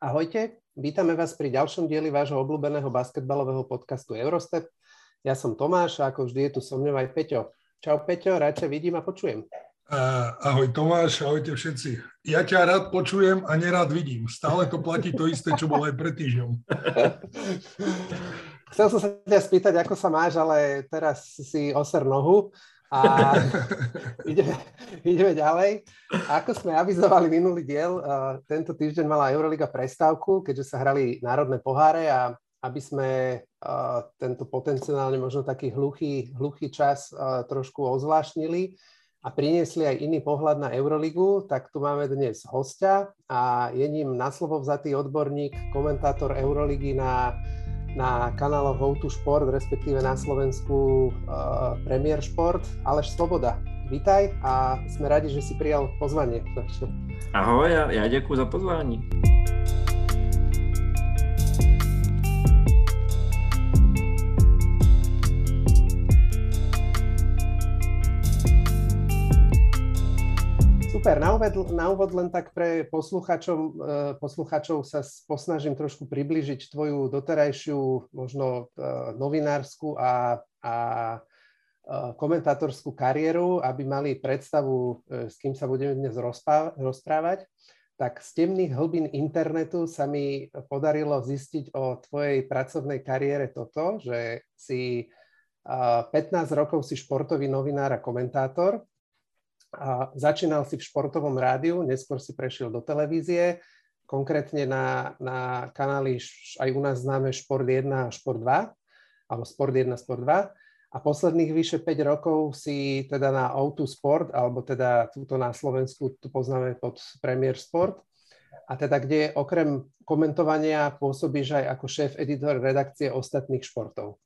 Ahojte, vítame vás pri ďalšom dieli vášho obľúbeného basketbalového podcastu Eurostep. Ja som Tomáš a ako vždy je tu so mnou aj Peťo. Čau Peťo, rád ťa vidím a počujem. Uh, ahoj Tomáš, ahojte všetci. Ja ťa rád počujem a nerád vidím. Stále to platí to isté, čo bolo aj pred týždňom. Chcel som sa ťa spýtať, ako sa máš, ale teraz si oser nohu a ideme, ideme ďalej. Ako sme avizovali minulý diel, tento týždeň mala Euroliga prestávku, keďže sa hrali národné poháre a aby sme tento potenciálne možno taký hluchý, hluchý čas trošku ozvláštnili a priniesli aj iný pohľad na Euroligu, tak tu máme dnes hostia a je ním na slovo vzatý odborník, komentátor Euroligy na na kanáloch Go2 Sport, respektíve na Slovensku uh, Premier Sport. Aleš Sloboda, vítaj a sme radi, že si prijal pozvanie. Ahoj, já, já děkuji za pozvání. Super, na úvod, na úvod len tak pre poslucháčov, eh, poslucháčov sa posnažím trošku približiť tvoju doterajšiu možno eh, novinárskú a, a eh, komentátorskú kariéru, aby mali predstavu, s kým sa budeme dnes rozprávať. Tak z temných hlbín internetu sa mi podarilo zistiť o tvojej pracovnej kariére toto, že si 15 rokov si športový novinár a komentátor, a začínal si v športovom rádiu, neskôr si prešiel do televízie, konkrétne na, na kanály aj u nás známe Šport 1 a Šport 2, alebo Sport 1 Sport 2. A posledných vyše 5 rokov si teda na O2 Sport, alebo teda túto na Slovensku tu poznáme pod Premier Sport. A teda kde okrem komentovania pôsobíš aj ako šéf-editor redakcie ostatných športov.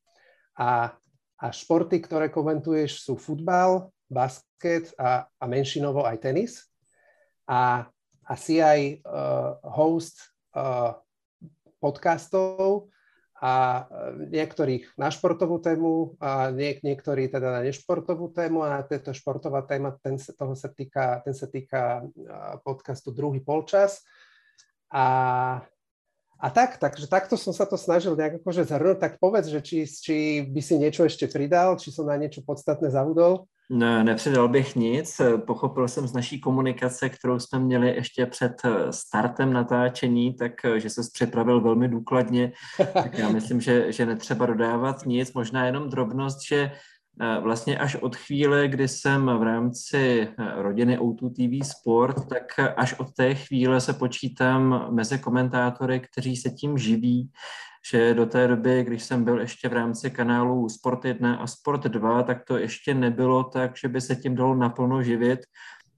A, a športy, ktoré komentuješ sú futbal, basket a, a menšinovo aj tenis. A, a si aj uh, host uh, podcastov a niektorých na športovú tému a niek- niektorí teda na nešportovú tému a táto športová téma, ten toho sa týka, ten sa týka podcastu druhý polčas. A, a tak, takže takto som sa to snažil nejak akože zhrnúť, tak povedz, že či, či by si niečo ešte pridal, či som na niečo podstatné zavudol. Ne, nepřidal bych nic. Pochopil jsem z naší komunikace, kterou jsme měli ještě před startem natáčení, tak že se připravil velmi důkladně. Tak já myslím, že, že netřeba dodávat nic. Možná jenom drobnost, že eh, vlastně až od chvíle, kdy jsem v rámci eh, rodiny O2 TV Sport, tak až od té chvíle se počítám mezi komentátory, kteří se tím živí že do té doby, když jsem byl ještě v rámci kanálu Sport 1 a Sport 2, tak to ještě nebylo tak, že by se tím dalo naplno živit.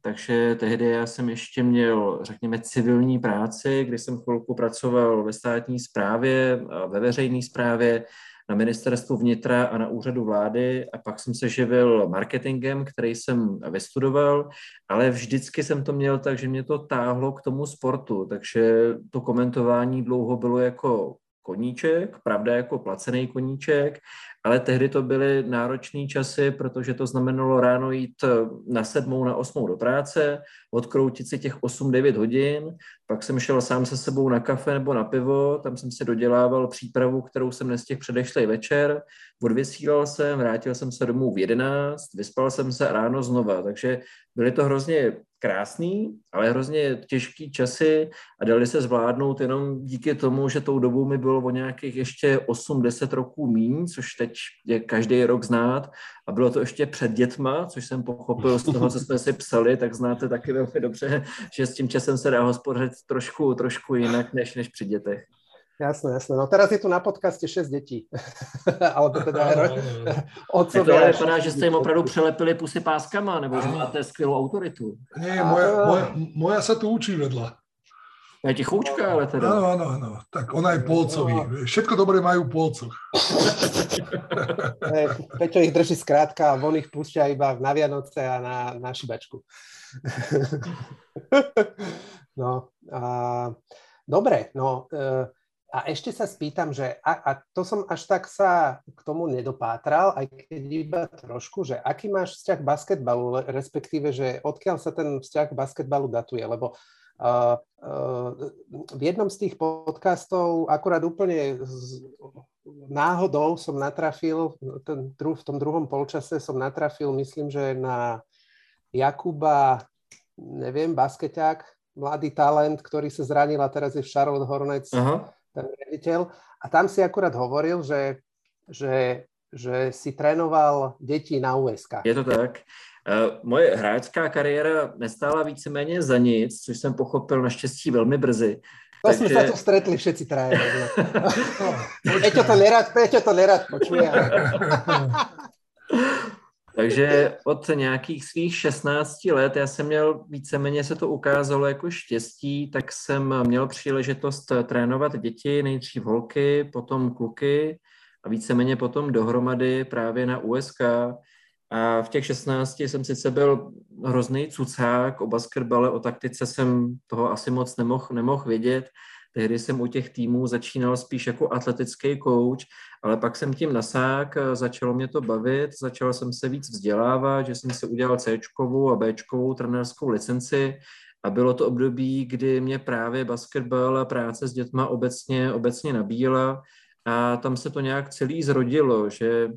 Takže tehdy já jsem ještě měl, řekněme, civilní práci, kdy jsem chvilku pracoval ve státní správě, ve veřejné správě, na ministerstvu vnitra a na úřadu vlády a pak jsem se živil marketingem, který jsem vystudoval, ale vždycky jsem to měl tak, že mě to táhlo k tomu sportu, takže to komentování dlouho bylo jako koníček, pravda jako placený koníček, ale tehdy to byly náročné časy, protože to znamenalo ráno jít eh, na sedmou, na osmou do práce, odkroutit si těch 8-9 hodin, pak jsem šel sám se sebou na kafe nebo na pivo, tam jsem si dodělával přípravu, kterou jsem nestihl předešlej večer, odvysílal jsem, vrátil jsem se domů v 11, vyspal jsem se ráno znova, takže byly to hrozně krásný, ale hrozně těžký časy a dali se zvládnout jenom díky tomu, že tou dobou mi bylo o nějakých ještě 8-10 roků míň, což teď je každý rok znát a bylo to ještě před dětma, což jsem pochopil z toho, co jsme si psali, tak znáte taky velmi dobře, že s tím časem se dá hospodařit trošku, trošku jinak, než, než při dětech. Jasné, jasné. No teraz je tu na podcaste 6 dětí. Alebo teda otcovia. To vypadá, že jste jim opravdu přelepili pusy páskama, nebo že máte skvělou autoritu. Nie, moja, moja, moja sa tu učí vedľa. Je tichoučka, ale teda. Áno, áno, áno. Tak ona je polcový. No. Všetko dobre majú polcoch. hey, Peťo ich drží skrátka a on ich púšťa iba na Vianoce a na, na šibačku. no, a, dobre, no, e, a ešte sa spýtam, že a, a to som až tak sa k tomu nedopátral, aj keď iba trošku, že aký máš vzťah k basketbalu, respektíve, že odkiaľ sa ten vzťah k basketbalu datuje, lebo v jednom z tých podcastov akurát úplne náhodou som natrafil, ten, v tom druhom polčase som natrafil, myslím, že na Jakuba, neviem, baskeťák, mladý talent, ktorý sa zranil a teraz je v Charlotte Hornets, Aha. Ten riaditeľ. A tam si akurát hovoril, že, že, že si trénoval deti na USK. Je to tak. Uh, moje hráčská kariéra nestála víceméně za nic, což jsem pochopil naštěstí velmi brzy. To Takže... sme sa tu stretli všetci traje. Peťo to nerad, Peťo to nerad počuje. Takže od nějakých svých 16 let, já jsem měl, víceméně se to ukázalo jako štěstí, tak jsem měl příležitost trénovat děti, nejdřív holky, potom kluky a víceméně potom dohromady právě na USK. A v těch 16 jsem sice byl hrozný cucák, o basketbale, o taktice jsem toho asi moc nemohl nemohl vědět, Tehdy jsem u těch týmů začínal spíš jako atletický coach, ale pak jsem tím nasák, začalo mě to bavit, začal jsem se víc vzdělávat, že jsem si udělal C a B trenérskou licenci. A bylo to období, kdy mě právě basketbal a práce s dětma obecně, obecně nabíjela. A tam se to nějak celý zrodilo, že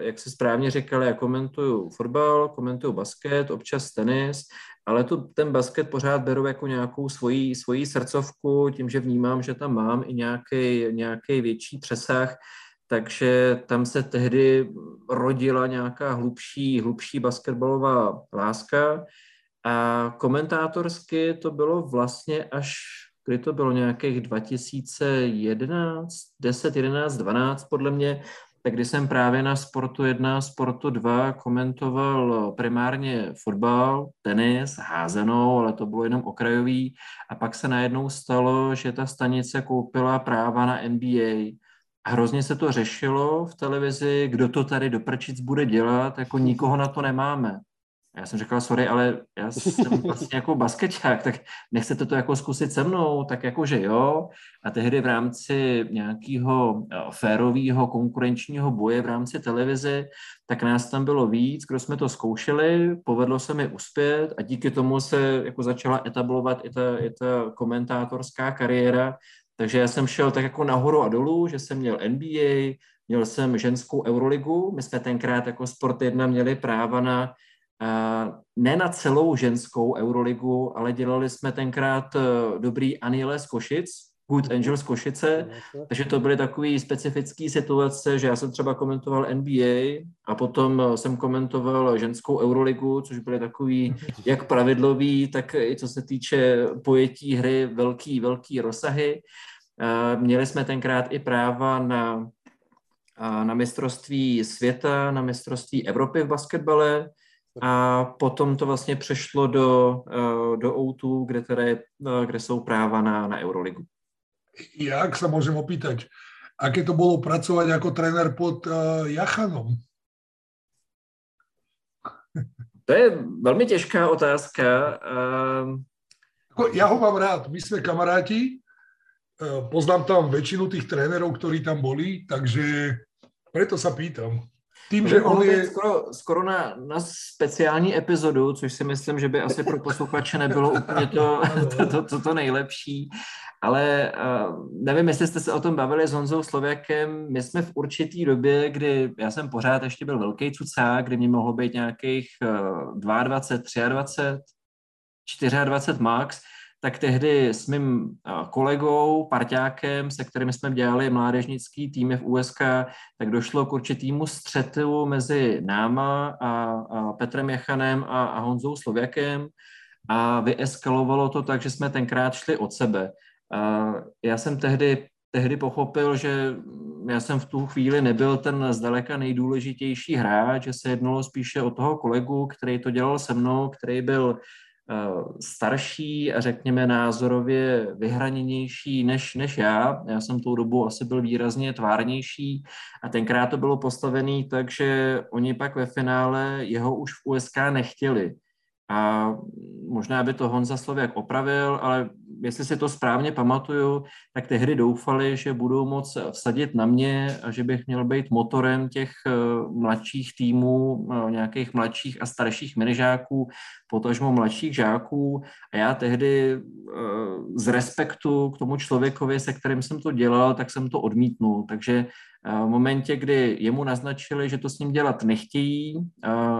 jak se správně říkal, já komentuju fotbal, komentuju basket, občas tenis ale tu, ten basket pořád beru jako nějakou svoji, svoji srdcovku, tím, že vnímám, že tam mám i nějaký, nějaký větší přesah, takže tam se tehdy rodila nějaká hlubší, hlubší basketbalová láska. A komentátorsky to bylo vlastně až, kdy to bylo nějakých 2011, 10, 11, 12 podle mě, tak kdy jsem právě na Sportu 1, Sportu 2 komentoval primárně fotbal, tenis, házenou, ale to bylo jenom okrajový. A pak se najednou stalo, že ta stanice koupila práva na NBA. A hrozně se to řešilo v televizi, kdo to tady do prčic bude dělat, jako nikoho na to nemáme. Já jsem říkal, sorry, ale já jsem vlastně jako basketčák, tak nechcete to jako zkusit se mnou, tak jakože jo. A tehdy v rámci nějakého eh, férového konkurenčního boje v rámci televize, tak nás tam bylo víc, kdo jsme to zkoušeli, povedlo se mi uspět a díky tomu se jako začala etablovat i ta, i ta komentátorská kariéra. Takže já jsem šel tak jako nahoru a dolů, že jsem měl NBA, měl jsem ženskou Euroligu, my jsme tenkrát jako Sport 1 měli práva na ne na celou ženskou Euroligu, ale dělali jsme tenkrát eh, dobrý Aniele z Košic, Good Angels Košice, takže to byly takové specifické situace, že já jsem třeba komentoval NBA a potom eh, jsem komentoval ženskou Euroligu, což byly takový jak pravidlový, tak i co se týče pojetí hry velký, velký rozsahy. Měli jsme tenkrát i práva na, na mistrovství světa, na mistrovství Evropy v basketbale, a potom to vlastně přešlo do, eh, do O2, kde, tedy, eh, kde jsou práva na, na Euroligu. Jak sa môžem opýtať, aké to bolo pracovať ako tréner pod uh, Jachanom? To je velmi těžká otázka. Uh... Ja ho mám rád, my sme kamaráti, poznám tam väčšinu tých trénerov, ktorí tam boli, takže preto sa pýtam. Tím, že on je... Skoro, skoro na, na speciální epizodu, což si myslím, že by asi pro posluchače nebylo úplně to, to, to, to, to nejlepší, ale uh, nevím, jestli jste se o tom bavili s Honzou Slověkem, my jsme v určitý době, kdy já jsem pořád ještě byl velký cucák, kdy mě mohlo být nějakých uh, 22, 23, 24 max, tak tehdy s mým kolegou, parťákem, se kterým jsme dělali mládežnický týmy v USK, tak došlo k určitýmu střetu mezi náma a, a Petrem Jachanem a, a Honzou Slověkem a vyeskalovalo to tak, že jsme tenkrát šli od sebe. A já jsem tehdy tehdy pochopil, že já jsem v tu chvíli nebyl ten zdaleka nejdůležitější hráč, že se jednalo spíše o toho kolegu, který to dělal se mnou, který byl Eh, starší a řekněme názorově vyhraněnější než, než já. Já jsem tou dobu asi byl výrazně tvárnější a tenkrát to bylo postavené tak, že oni pak ve finále jeho už v USK nechtěli. A možná by to Honza Slověk opravil, ale jestli si to správně pamatuju, tak tehdy doufali, že budou moc vsadit na mě a že bych měl být motorem těch eh, mladších týmů, eh, nějakých mladších a starších minižáků, potažmo mladších žáků. A já tehdy eh, z respektu k tomu člověkovi, se kterým jsem to dělal, tak jsem to odmítnul. Takže v momentě, kdy jemu naznačili, že to s ním dělat nechtějí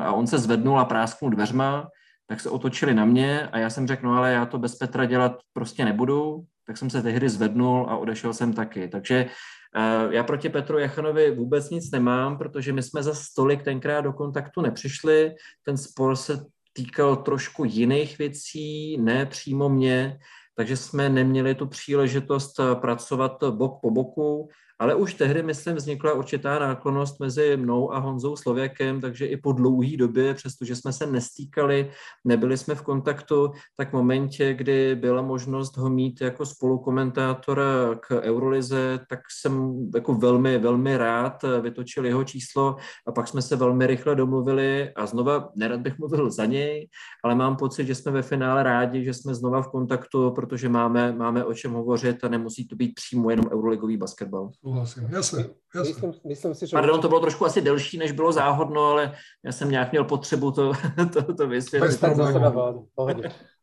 a on se zvednul a prásknul dveřma, tak se otočili na mě a já jsem řekl, no ale já to bez Petra dělat prostě nebudu, tak jsem se tehdy zvednul a odešel jsem taky. Takže uh, já proti Petru Jachanovi vůbec nic nemám, protože my jsme za stolik tenkrát do kontaktu nepřišli, ten spor se týkal trošku jiných věcí, ne přímo mě, takže jsme neměli tu příležitost eh, pracovat bok po boku ale už tehdy, myslím, vznikla určitá náklonost mezi mnou a Honzou Slověkem, takže i po dlouhé době, přestože jsme se nestýkali, nebyli jsme v kontaktu, tak v momentě, kdy byla možnost ho mít jako spolukomentátora k Eurolize, tak jsem jako velmi, velmi rád vytočil jeho číslo a pak jsme se velmi rychle domluvili a znova, nerad bych mluvil za něj, ale mám pocit, že jsme ve finále rádi, že jsme znova v kontaktu, protože máme, máme o čem hovořit a nemusí to být přímo jenom euroligový basketbal súhlasím. Jasne, jasne. Myslím, myslím si, že... Pardon, to bylo trošku asi delší, než bylo záhodno, ale já jsem nějak měl potřebu to, to, to vysvětlit.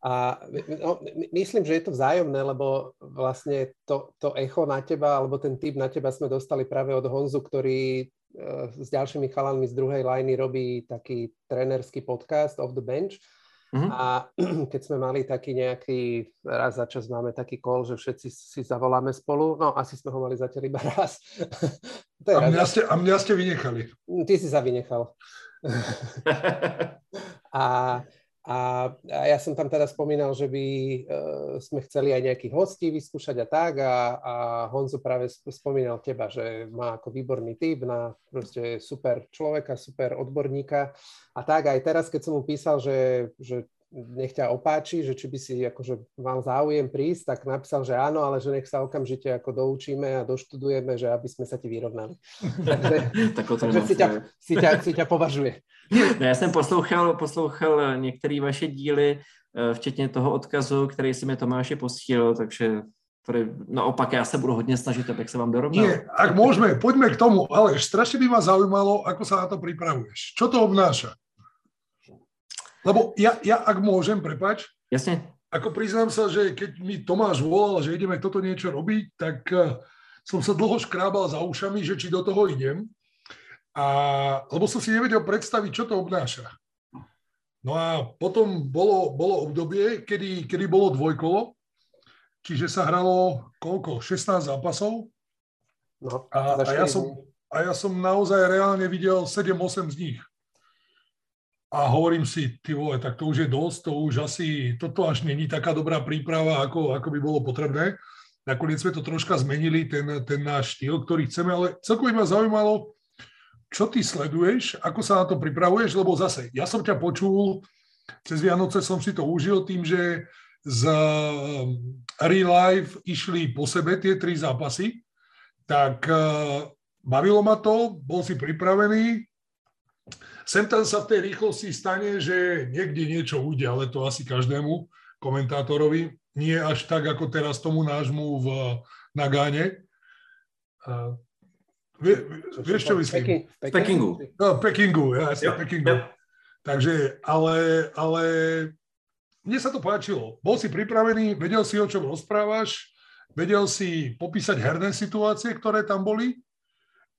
A no, myslím, že je to vzájomné, lebo vlastne to, to echo na teba, alebo ten typ na teba sme dostali práve od Honzu, ktorý uh, s ďalšími chalanmi z druhej lajny robí taký trenerský podcast Off the Bench Mm-hmm. A keď sme mali taký nejaký, raz za čas máme taký call, že všetci si zavoláme spolu, no asi sme ho mali zatiaľ iba raz. to je a, mňa ste, a mňa ste vynechali. Ty si sa vynechal. a a, a ja som tam teda spomínal, že by uh, sme chceli aj nejakých hostí vyskúšať a tak a, a Honzo práve spomínal teba, že má ako výborný typ na proste super človeka, super odborníka a tak. Aj teraz, keď som mu písal, že, že nech ťa opáči, že či by si akože mal záujem prísť, tak napísal, že áno, ale že nech sa okamžite ako doučíme a doštudujeme, že aby sme sa ti vyrovnali. takže, tak to takže si, ťa, si, ťa, si ťa považuje. No, já jsem poslouchal, poslouchal některé vaše díly, eh, včetně toho odkazu, který si mi Tomáši posílil, takže ktoré, naopak ja sa budu hodne snažiť, abych sa vám dorovnal. Nie, ak môžeme, poďme k tomu, ale strašne by ma zaujímalo, ako sa na to pripravuješ. Čo to obnáša? Lebo ja, ja ak môžem, prepač, Jasne. ako priznám sa, že keď mi Tomáš volal, že ideme toto niečo robiť, tak uh, som sa dlho škrábal za ušami, že či do toho idem. A, lebo som si nevedel predstaviť, čo to obnáša. No a potom bolo, bolo obdobie, kedy, kedy bolo dvojkolo, čiže sa hralo koľko? 16 zápasov. No, a, a, ja som, a ja som naozaj reálne videl 7-8 z nich a hovorím si, ty vole, tak to už je dosť, to už asi, toto až není taká dobrá príprava, ako, ako by bolo potrebné. Nakoniec sme to troška zmenili, ten, ten náš štýl, ktorý chceme, ale celkovo ma zaujímalo, čo ty sleduješ, ako sa na to pripravuješ, lebo zase, ja som ťa počul, cez Vianoce som si to užil tým, že z um, Real Life išli po sebe tie tri zápasy, tak uh, bavilo ma to, bol si pripravený, Sem tam sa v tej rýchlosti stane, že niekde niečo ujde, ale to asi každému komentátorovi. Nie až tak, ako teraz tomu nášmu v Nagáne. Vie, vieš, čo myslím? V Pekingu. No, Pekingu, ja, ja, Pekingu. Takže, ale, ale mne sa to páčilo. Bol si pripravený, vedel si, o čom rozprávaš, vedel si popísať herné situácie, ktoré tam boli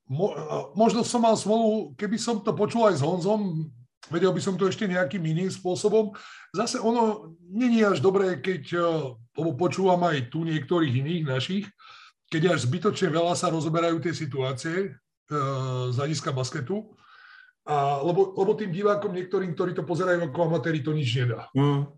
Mo, možno som mal smolu, keby som to počul aj s Honzom, vedel by som to ešte nejakým iným spôsobom. Zase ono není až dobré, keď, e, lebo počúvam aj tu niektorých iných našich, keď až zbytočne veľa sa rozoberajú tie situácie e, z hľadiska basketu, a, lebo, lebo tým divákom niektorým, ktorí to pozerajú ako amatéri, to nič nedá. Mm.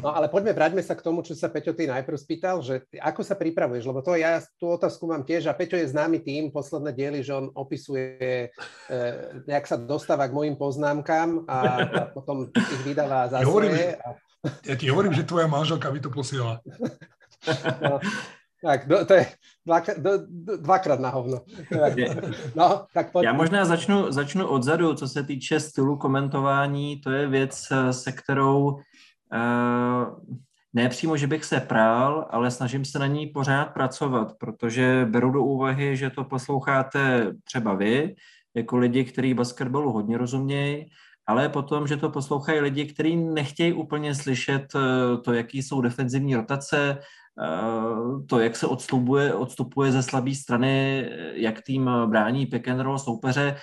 No ale poďme, vráťme sa k tomu, čo sa Peťo ty najprv spýtal, že ty, ako sa pripravuješ, lebo to ja tú otázku mám tiež a Peťo je známy tým, posledné diely, že on opisuje, e, jak sa dostáva k mojim poznámkam a, a potom ich vydáva za ja hovorím, a... Ja ti hovorím, že tvoja manželka by to posiela. No, Tak, do, to je dvakrát, do, dvakrát na hovno. No, tak pojď. Já možná začnu, začnu odzadu, co se týče stylu komentování. To je věc, se kterou ne přímo, že bych se prál, ale snažím se na ní pořád pracovat, protože beru do úvahy, že to posloucháte třeba vy, jako lidi, kteří basketbalu hodně rozumějí, ale potom, že to poslouchají lidi, kteří nechtějí úplně slyšet eh, to, jaký jsou defenzivní rotace, eh, to, jak se odstupuje, odstupuje ze slabé strany, jak tým brání pick and roll soupeře.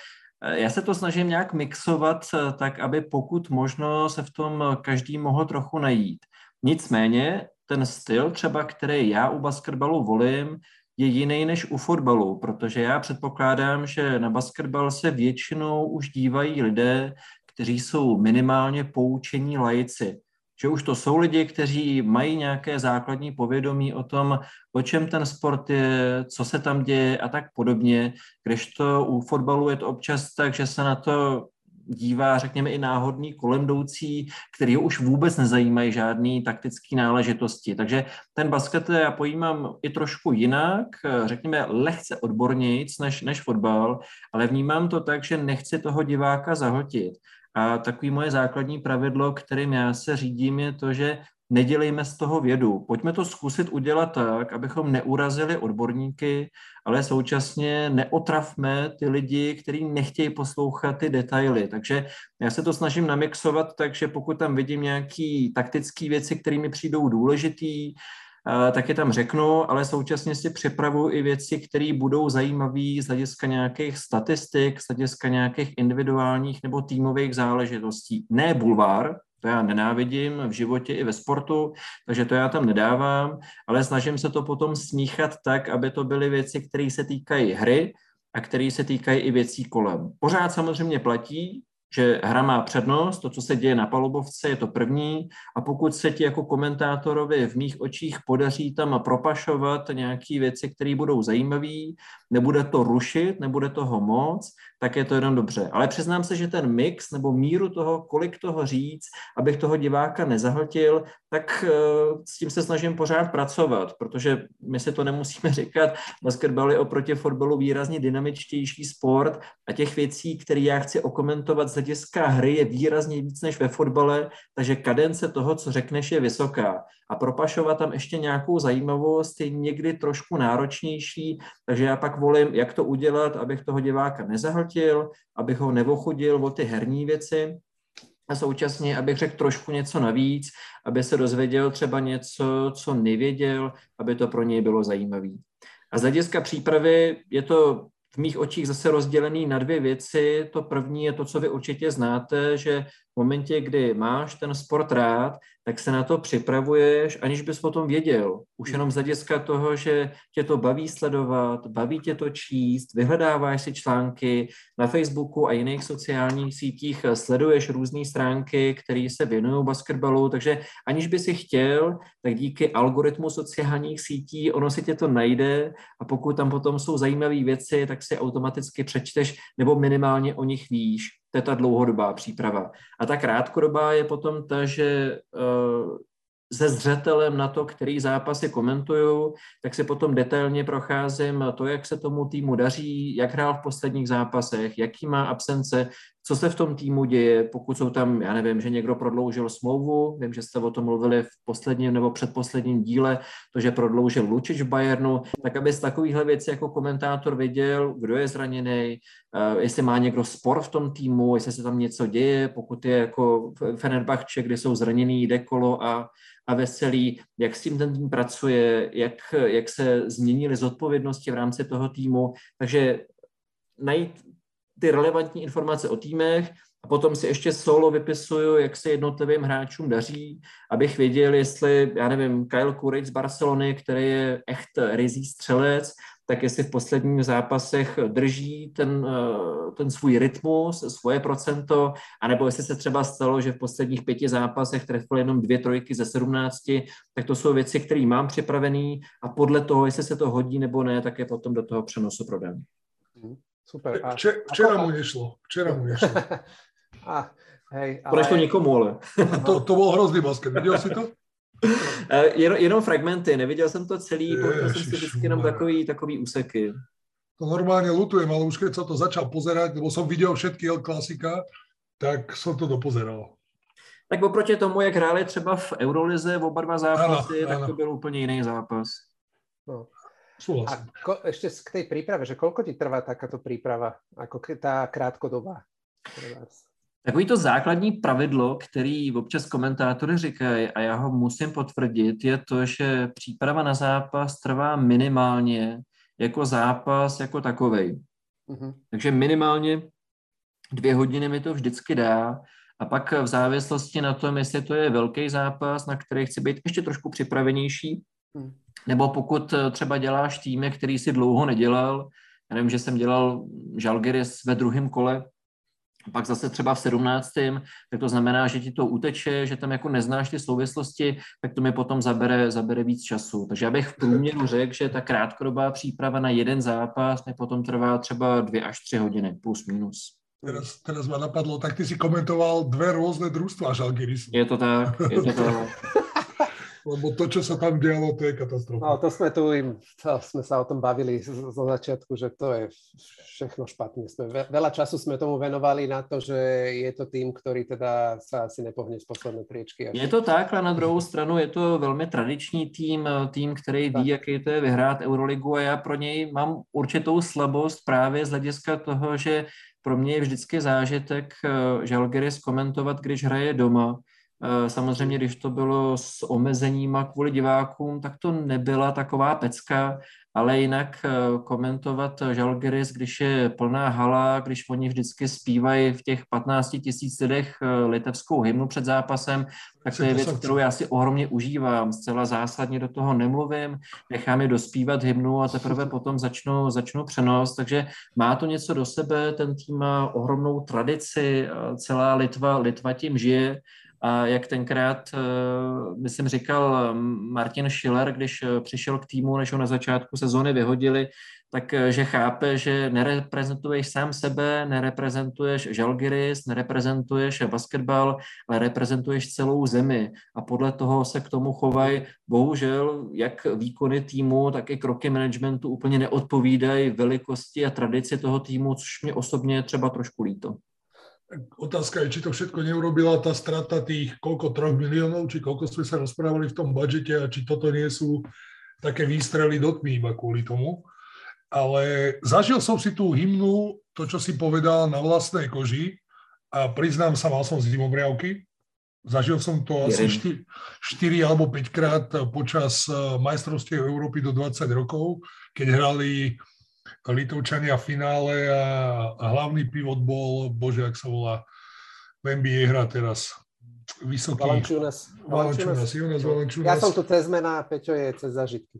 Eh, já se to snažím nějak mixovat tak, aby pokud možno se v tom každý mohl trochu najít. Nicméně ten styl třeba, který já u basketbalu volím, je jiný než u fotbalu, protože já předpokládám, že na basketbal se většinou už dívají lidé, kteří jsou minimálně poučení lajci. Že už to jsou lidi, kteří mají nějaké základní povědomí o tom, o čem ten sport je, co se tam děje a tak podobně, to u fotbalu je to občas tak, že se na to dívá, řekněme, i náhodný kolem jdoucí, který už vůbec nezajímají žádný taktický náležitosti. Takže ten basket já pojímám i trošku jinak, řekněme lehce odbornějc než, než fotbal, ale vnímám to tak, že nechci toho diváka zahltit. A takový moje základní pravidlo, kterým já se řídím, je to, že nedělejme z toho vědu. Pojďme to zkusit udělat tak, abychom neurazili odborníky, ale současně neotravme ty lidi, kteří nechtějí poslouchat ty detaily. Takže já se to snažím namixovat, takže pokud tam vidím nějaké taktické věci, které mi přijdou důležitý, tak je tam řeknu, ale současně si připravuju i věci, které budou zajímavé z hlediska nějakých statistik, z hlediska nějakých individuálních nebo týmových záležitostí. Ne bulvár, to já nenávidím v životě i ve sportu, takže to já tam nedávám, ale snažím se to potom smíchat tak, aby to byly věci, které se týkají hry a které se týkají i věcí kolem. Pořád samozřejmě platí, že hra má přednost, to, co se děje na palubovce, je to první a pokud se ti jako komentátorovi v mých očích podaří tam propašovat nějaké věci, které budou zajímavé, nebude to rušit, nebude toho moc, tak je to jenom dobře. Ale přiznám se, že ten mix nebo míru toho, kolik toho říct, abych toho diváka nezahltil, tak eh, s tím se snažím pořád pracovat, protože my si to nemusíme říkat. Basketbal je oproti fotbalu výrazně dynamičtější sport a těch věcí, které já chci okomentovat hlediska hry, je výrazně víc než ve fotbale, takže kadence toho, co řekneš, je vysoká. A propašovat tam ještě nějakou zajímavost je někdy trošku náročnější, takže já pak volím, jak to udělat, abych toho diváka nezahltil, abych ho nevochudil o ty herní věci, a současně, abych řekl trošku něco navíc, aby se dozvěděl třeba něco, co nevěděl, aby to pro něj bylo zajímavé. A z hlediska přípravy je to v mých očích zase rozdělený na dvě věci. To první je to, co vy určitě znáte, že momentě, kdy máš ten sport rád, tak se na to připravuješ, aniž bys o tom věděl. Už hmm. jenom z hlediska toho, že tě to baví sledovat, baví tě to číst, vyhledáváš si články na Facebooku a jiných sociálních sítích, sleduješ různé stránky, které se věnují basketbalu, takže aniž by si chtěl, tak díky algoritmu sociálních sítí ono si tě to najde a pokud tam potom jsou zajímavé věci, tak si automaticky přečteš nebo minimálně o nich víš. To je ta dlouhodobá příprava. A ta krátkodobá je potom ta, že uh, se zřetelem na to, který zápasy komentuju, tak si potom detailně procházím to, jak se tomu týmu daří, jak hrál v posledních zápasech, jaký má absence, co se v tom týmu děje, pokud jsou tam, já nevím, že někdo prodloužil smlouvu, vím, že jste o tom mluvili v posledním nebo předposledním díle, to, že prodloužil Lučič v Bayernu, tak aby z takovýchhle věcí jako komentátor věděl, kdo je zraněný, uh, jestli má někdo spor v tom týmu, jestli se tam něco děje, pokud je jako Fenerbahče, kde jsou zraněný Dekolo a, a Veselý, jak s tím ten tým pracuje, jak, jak se změnily zodpovědnosti v rámci toho týmu, takže najít ty relevantní informace o týmech a potom si ještě solo vypisuju, jak se jednotlivým hráčům daří, abych věděl, jestli, já nevím, Kyle Kuric z Barcelony, který je echt rizí střelec, tak jestli v posledních zápasech drží ten, eh, ten svůj rytmus, svoje procento, anebo jestli se třeba stalo, že v posledních pěti zápasech trefil jenom dvě trojky ze sedmnácti, tak to jsou věci, které mám připravený a podle toho, jestli se to hodí nebo ne, tak je potom do toho přenosu prodám. Super. A Vče, včera ako... mu nešlo. Včera mu nešlo. a, hej, ale... Prešlo nikomu, ale. to, to bol hrozný basket. Videl si to? Jen, jenom fragmenty, neviděl jsem to celý, pochopil jsem si vždycky jenom takový, takový úseky. To normálně lutujem, ale už keď som to začal pozerať, lebo som viděl všetky El Klasika, tak som to dopozeral. Tak oproti tomu, jak hráli třeba v Eurolize v oba dva zápasy, ano, tak ano. to byl úplně jiný zápas. No. A ko, ešte k tej príprave, že koľko ti trvá takáto príprava, ako tá krátkodobá? Takový to základní pravidlo, který občas komentátory říkají, a já ho musím potvrdit, je to, že příprava na zápas trvá minimálně jako zápas jako takovej. Uh-huh. Takže minimálně dvě hodiny mi to vždycky dá a pak v závislosti na tom, jestli to je velký zápas, na který chci být ještě trošku připravenější, uh-huh. Nebo pokud třeba děláš týmy, který si dlouho nedělal, já nevím, že jsem dělal Žalgiris ve druhém kole, pak zase třeba v 17. tak to znamená, že ti to uteče, že tam jako neznáš ty souvislosti, tak to mi potom zabere, zabere víc času. Takže já bych v průměru řekl, že ta krátkodobá příprava na jeden zápas mi potom trvá třeba dvě až tři hodiny, plus minus. Teraz, teraz ma napadlo, tak ty si komentoval dve rôzne družstva Žalgiris. Je to tak, je to tak. lebo to, čo sa tam dialo, to je katastrofa. No, to sme tu im, to sme sa o tom bavili zo začiatku, že to je všechno špatne. Sme, veľa času sme tomu venovali na to, že je to tým, ktorý teda sa asi nepohne z poslednej priečky. Je to tak, ale na druhou stranu je to velmi tradiční tým, tým, který ví, jaký to je vyhrát Euroligu a já pro něj mám určitou slabost právě z hlediska toho, že pro mě je vždycky zážitek eh, Žalgiris komentovat, když hraje doma, samozřejmě, když to bylo s omezeníma kvůli divákům, tak to nebyla taková pecka, ale jinak eh, komentovat Žalgiris, když je plná hala, když oni vždycky zpívají v těch 15 tisíc lidech eh, litevskou hymnu před zápasem, tak to je věc, kterou já si ohromně užívám. Zcela zásadně do toho nemluvím, nechám je dospívat hymnu a teprve potom začnu, začnu přenos, takže má to něco do sebe, ten tým má ohromnou tradici, celá Litva, Litva tím žije a jak tenkrát, eh, myslím, říkal Martin Schiller, když eh, přišel k týmu, než ho na začátku sezóny vyhodili, tak eh, že chápe, že nereprezentuješ sám sebe, nereprezentuješ Žalgiris, nereprezentuješ basketbal, ale reprezentuješ celou zemi a podle toho se k tomu chovají. Bohužel, jak výkony týmu, tak i kroky managementu úplně neodpovídají velikosti a tradici toho týmu, což mě osobně třeba trošku líto. Otázka je, či to všetko neurobila tá strata tých koľko, troch miliónov, či koľko sme sa rozprávali v tom budžete a či toto nie sú také výstrely do tmy iba kvôli tomu. Ale zažil som si tú hymnu, to, čo si povedal na vlastnej koži a priznám sa, mal som zimomriavky. Zažil som to asi 4, 4 alebo 5 krát počas eh, majstrovstiev Európy do 20 rokov, keď hrali Litovčania v finále a, a hlavný pivot bol, bože, ak sa volá, v NBA hra teraz, vysoký. Valančunas. Valančunas, Jonas Valančunas. Ja som tu cez mena, Peťo je cez zažitky.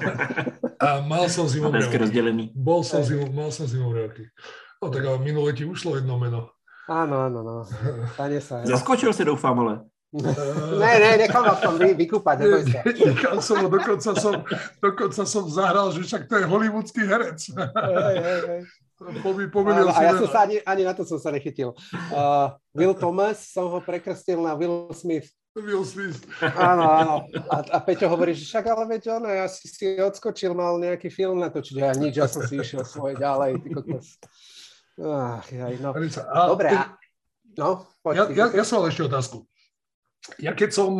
a mal som zimomriavky. Bol som zimom, mal som zimomriavky. No tak ale minule ti ušlo jedno meno. Áno, áno, no. Stane sa. Zaskočil si, doufám, ale. Ne, ne, nechám vás tam vy, sa. Nechal som ho, dokonca som, dokonca som zahral, že však to je hollywoodský herec. Hej, hej, hej. Pomýlil a ja som sa ani, ani na to som sa nechytil. Uh, Will Thomas som ho prekrstil na Will Smith. Will Smith. Áno, áno. A, a Peťo hovorí, že však ale veď on, ja si, si odskočil, mal nejaký film natočiť. Ja nič, ja som si išiel svoje ďalej. Ty kokos. Ach, jaj, no. Dobre, a, no, poď, ja, ja, ja som mal ešte otázku ja keď som,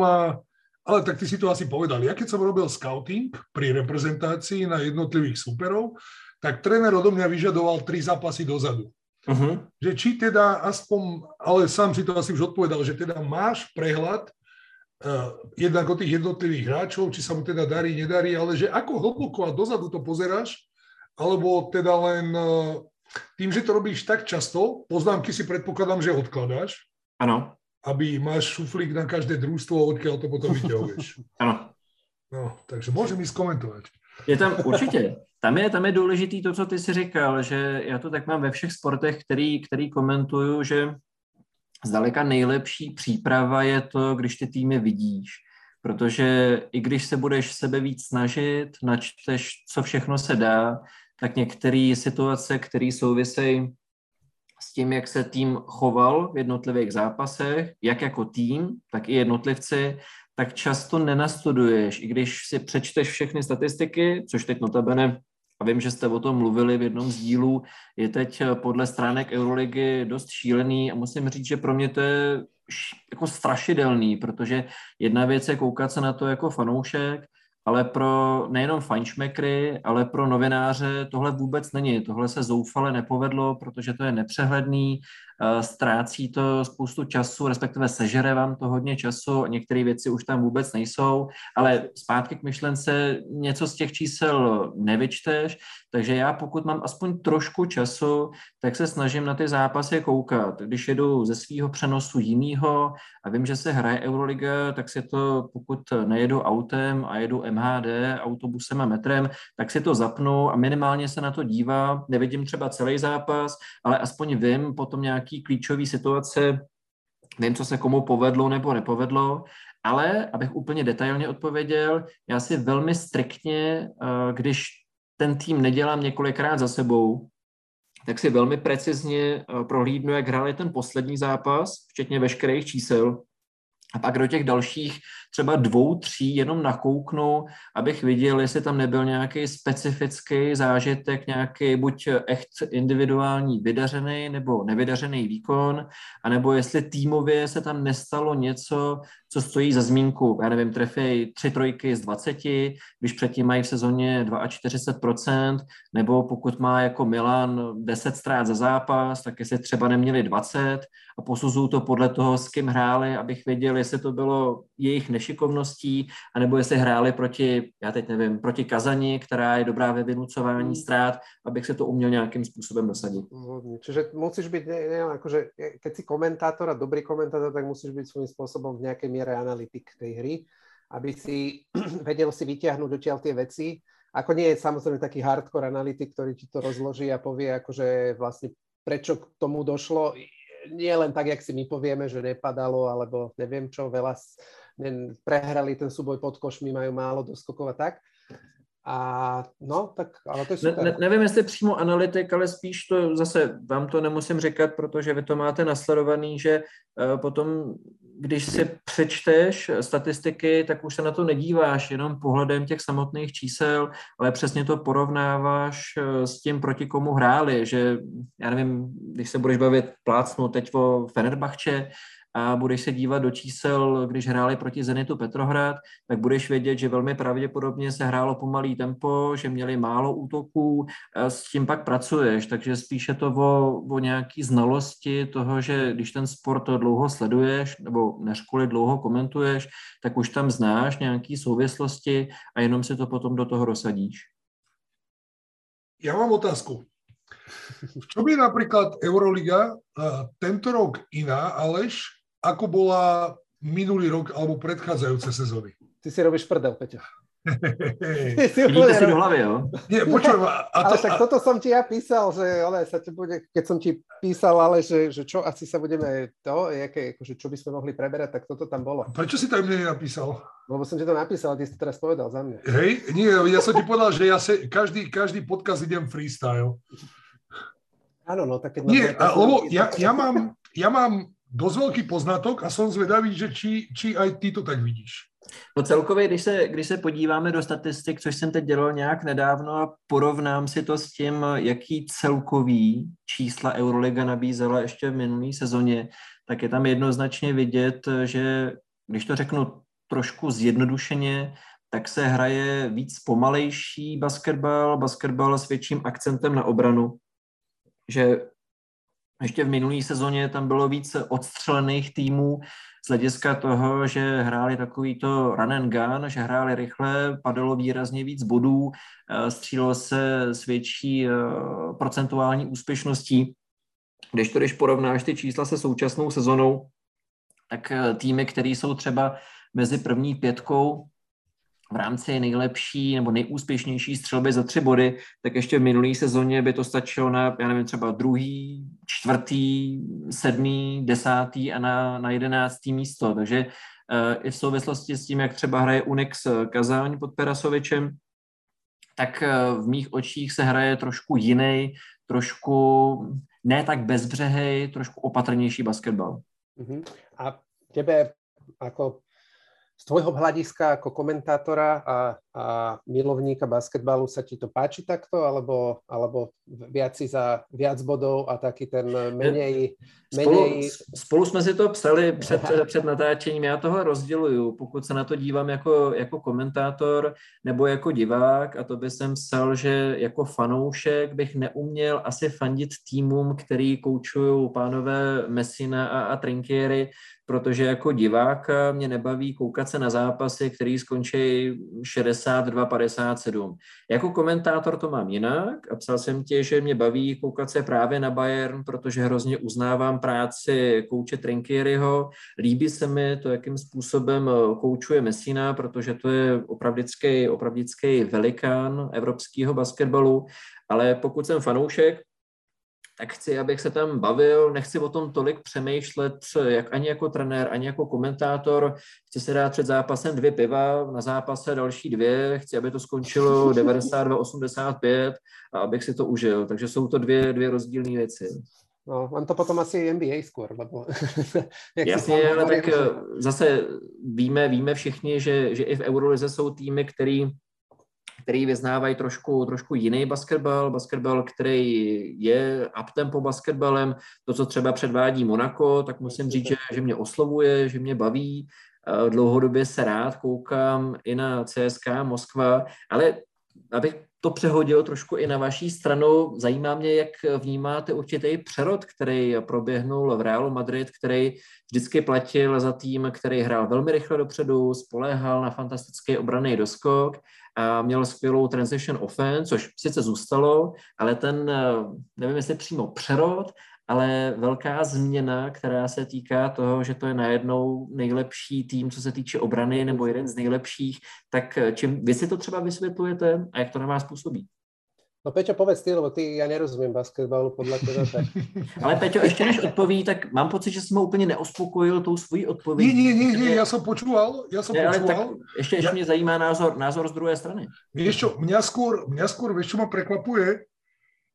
ale tak ty si to asi povedal, ja keď som robil scouting pri reprezentácii na jednotlivých superov, tak tréner odo mňa vyžadoval tri zápasy dozadu. Uh-huh. Že či teda aspoň, ale sám si to asi už odpovedal, že teda máš prehľad uh, jednak o tých jednotlivých hráčov, či sa mu teda darí, nedarí, ale že ako hlboko a dozadu to pozeráš, alebo teda len uh, tým, že to robíš tak často, poznámky si predpokladám, že odkladáš. Áno aby máš šuflík na každé družstvo, odkiaľ to potom vyťahuješ. Ano. No, takže můžem mi skomentovat. Je tam určitě. Tam je, tam je důležitý to, co ty si říkal, že já to tak mám ve všech sportech, který, který komentuju, že zdaleka nejlepší příprava je to, když ty týmy vidíš. Protože i když se budeš sebe víc snažit, načteš, co všechno se dá, tak některé situace, které souvisejí tím, jak se tým choval v jednotlivých zápasech, jak jako tým, tak i jednotlivci, tak často nenastuduješ, i když si přečteš všechny statistiky, což teď notabene a vím, že jste o tom mluvili v jednom z dílů, je teď podle stránek Euroligy dost šílený a musím říct, že pro mě to je jako strašidelný, protože jedna věc je koukat se na to jako fanoušek, ale pro nejenom fajnšmekry, ale pro novináře tohle vůbec není. Tohle se zoufale nepovedlo, protože to je nepřehledný, Eh, ztrácí to spoustu času, respektive sežere vám to hodně času, některé věci už tam vůbec nejsou, ale zpátky k myšlence něco z těch čísel nevyčteš, takže já pokud mám aspoň trošku času, tak se snažím na ty zápasy koukat. Když jedu ze svého přenosu jinýho a vím, že se hraje Euroliga, tak si to, pokud nejedu autem a jedu MHD, autobusem a metrem, tak si to zapnu a minimálně se na to dívám. Nevidím třeba celý zápas, ale aspoň vím potom nějaký klíčový situace, vím, co se komu povedlo nebo nepovedlo, ale abych úplně detailně odpověděl, já si velmi striktně, eh, když ten tým nedělám několikrát za sebou, tak si velmi precizně eh, prohlídnu, jak hráli ten poslední zápas, včetně veškerých čísel, a pak do těch dalších třeba dvou, tří jenom nakouknu, abych viděl, jestli tam nebyl nějaký specifický zážitek, nějaký buď echt individuální vydařený nebo nevydařený výkon, anebo jestli týmově se tam nestalo něco, co stojí za zmínku. Já nevím, trefej tři trojky z 20, když předtím mají v sezóně 42%, nebo pokud má jako Milan 10 ztrát za zápas, tak jestli třeba neměli 20 a posuzuju to podle toho, s kým hráli, abych věděl, jestli to bylo jejich nešikovností, anebo jestli hráli proti, já teď nevím, proti Kazani, která je dobrá ve vynucování strát, abych se to uměl nějakým způsobem dosadit. Čiže musíš být, neviem, akože, keď si komentátor a dobrý komentátor, tak musíš být svým způsobem v nějaké miere analytik tej hry, aby si vedel si vyťahnuť dotiaľ tie veci. Ako nie je samozrejme taký hardcore analytik, ktorý ti to rozloží a povie, akože vlastne prečo k tomu došlo. Nie len tak, jak si my povieme, že nepadalo, alebo neviem čo, veľa prehrali ten súboj pod košmi, majú málo doskokov a tak. A no, tak ale to je super. Ne, ne, nevím, jestli přímo analytik, ale spíš to zase vám to nemusím říkat, protože vy to máte nasledovaný, že uh, potom, když si přečteš statistiky, tak už se na to nedíváš jenom pohledem těch samotných čísel, ale přesně to porovnáváš uh, s tím, proti komu hráli, že já nevím, když se budeš bavit plácnu teď o Fenerbahče, a budeš se dívat do čísel, když hráli proti Zenitu Petrohrad, tak budeš vědět, že velmi pravděpodobně se hrálo pomalý tempo, že měli málo útoků, s tím pak pracuješ, takže spíše to o, o nějaký znalosti toho, že když ten sport dlouho sleduješ, nebo než kvůli dlouho komentuješ, tak už tam znáš nějaké souvislosti a jenom si to potom do toho rozsadíš. Já mám otázku. V čom je napríklad Euroliga tento rok iná, Aleš, ako bola minulý rok alebo predchádzajúce sezóny. Ty si robíš prdel, Peťo. Vidíte si do hlavy, jo? Nie, počujem. A to, ale tak toto som ti ja písal, že ale sa ti bude, keď som ti písal, ale že, že čo asi sa budeme to, jaké, akože čo by sme mohli preberať, tak toto tam bolo. Prečo si to mne nenapísal? Lebo som ti to napísal, ty si to teraz povedal za mňa. Hej, nie, ja som ti povedal, že ja se, každý, každý podcast idem freestyle. Áno, no tak keď... Nie, a, lebo ja, ja, mám, ja mám dosť veľký poznatok a som zvedavý, že či, či aj ty to tak vidíš. No celkově, když se, když se podíváme do statistik, což jsem teď dělal nějak nedávno a porovnám si to s tím, jaký celkový čísla Euroliga nabízela ještě v minulý sezóně, tak je tam jednoznačně vidět, že když to řeknu trošku zjednodušeně, tak se hraje víc pomalejší basketbal, basketbal s větším akcentem na obranu, že ještě v minulé sezóně tam bylo více odstřelených týmů z hlediska toho, že hráli takový to run and gun, že hráli rychle, padalo výrazně víc bodů, eh, střílelo se s větší eh, procentuální úspěšností. Když to, když porovnáš ty čísla se současnou sezonou, tak eh, týmy, které jsou třeba mezi první pětkou, v rámci nejlepší nebo nejúspěšnější střelby za tři body, tak ještě v minulé sezóně by to stačilo na, já nevím, třeba druhý, čtvrtý, sedmý, desátý a na, na jedenáctý místo. Takže uh, i v souvislosti s tím, jak třeba hraje Unix Kazáň pod Perasovičem, tak uh, v mých očích se hraje trošku jiný, trošku ne tak bezbřehej, trošku opatrnější basketbal. Uh-huh. A tebe jako z tvojho hľadiska ako komentátora a, a milovníka basketbalu sa ti to páči takto, alebo, alebo viac si za viac bodov a taký ten menej... menej... Spolu, spolu jsme si to psali před, před natáčením, já tohle rozděluju, pokud se na to dívám jako, jako komentátor nebo jako divák a to by jsem psal, že jako fanoušek bych neuměl asi fandit týmům, který koučují pánové Messina a, a Trinkieri, protože jako diváka mě nebaví koukat se na zápasy, který skončí 62-57. Jako komentátor to mám jinak a psal jsem tě, že mě baví koukat se právě na Bayern, protože hrozně uznávám práci kouče Trinkieriho. Líbí se mi to, jakým způsobem koučuje Messina, protože to je opravdický, opravdický velikán evropského basketbalu, ale pokud jsem fanoušek, tak chci, abych se tam bavil, nechci o tom tolik přemýšlet, jak ani jako trenér, ani jako komentátor. Chci se dát před zápasem dvě piva, na zápase další dvě, chci, aby to skončilo 92-85 a abych si to užil. Takže jsou to dvě, dvě rozdílné věci. No, mám to potom asi NBA skôr, lebo... Jasně, ale tak že... zase víme, víme všichni, že, že i v Eurolize jsou týmy, který který vyznávají trošku, trošku jiný basketbal, basketbal, který je uptempo basketbalem, to, co třeba předvádí Monaco, tak musím říct, že, že mě oslovuje, že mě baví, dlouhodobě se rád koukám i na CSK Moskva, ale abych to přehodil trošku i na vaší stranu. Zajímá mě, jak vnímáte určitý přerod, který proběhnul v Realu Madrid, který vždycky platil za tým, který hrál velmi rychle dopředu, spoléhal na fantastický obraný doskok a měl skvělou transition offense, což sice zůstalo, ale ten, nevím jestli přímo přerod, ale velká změna, která se týká toho, že to je najednou nejlepší tým, co se týče obrany, nebo jeden z nejlepších, tak čím vy si to třeba vysvětlujete a jak to na vás působí? No Peťo, povedz ty, lebo ty, ja nerozumím basketbalu podľa teba. Tak... Ale Peťo, ještě než odpoví, tak mám pocit, že jsem ho úplně neuspokojil tou svojí odpovědí. Nie, nie, nie, nie, ja som počúval, ja som ne, počúval. Tak ještě, ještě ja... mě zajímá názor, názor z druhé strany. Vieš čo, mňa skôr, mňa skôr, vieš čo ma prekvapuje?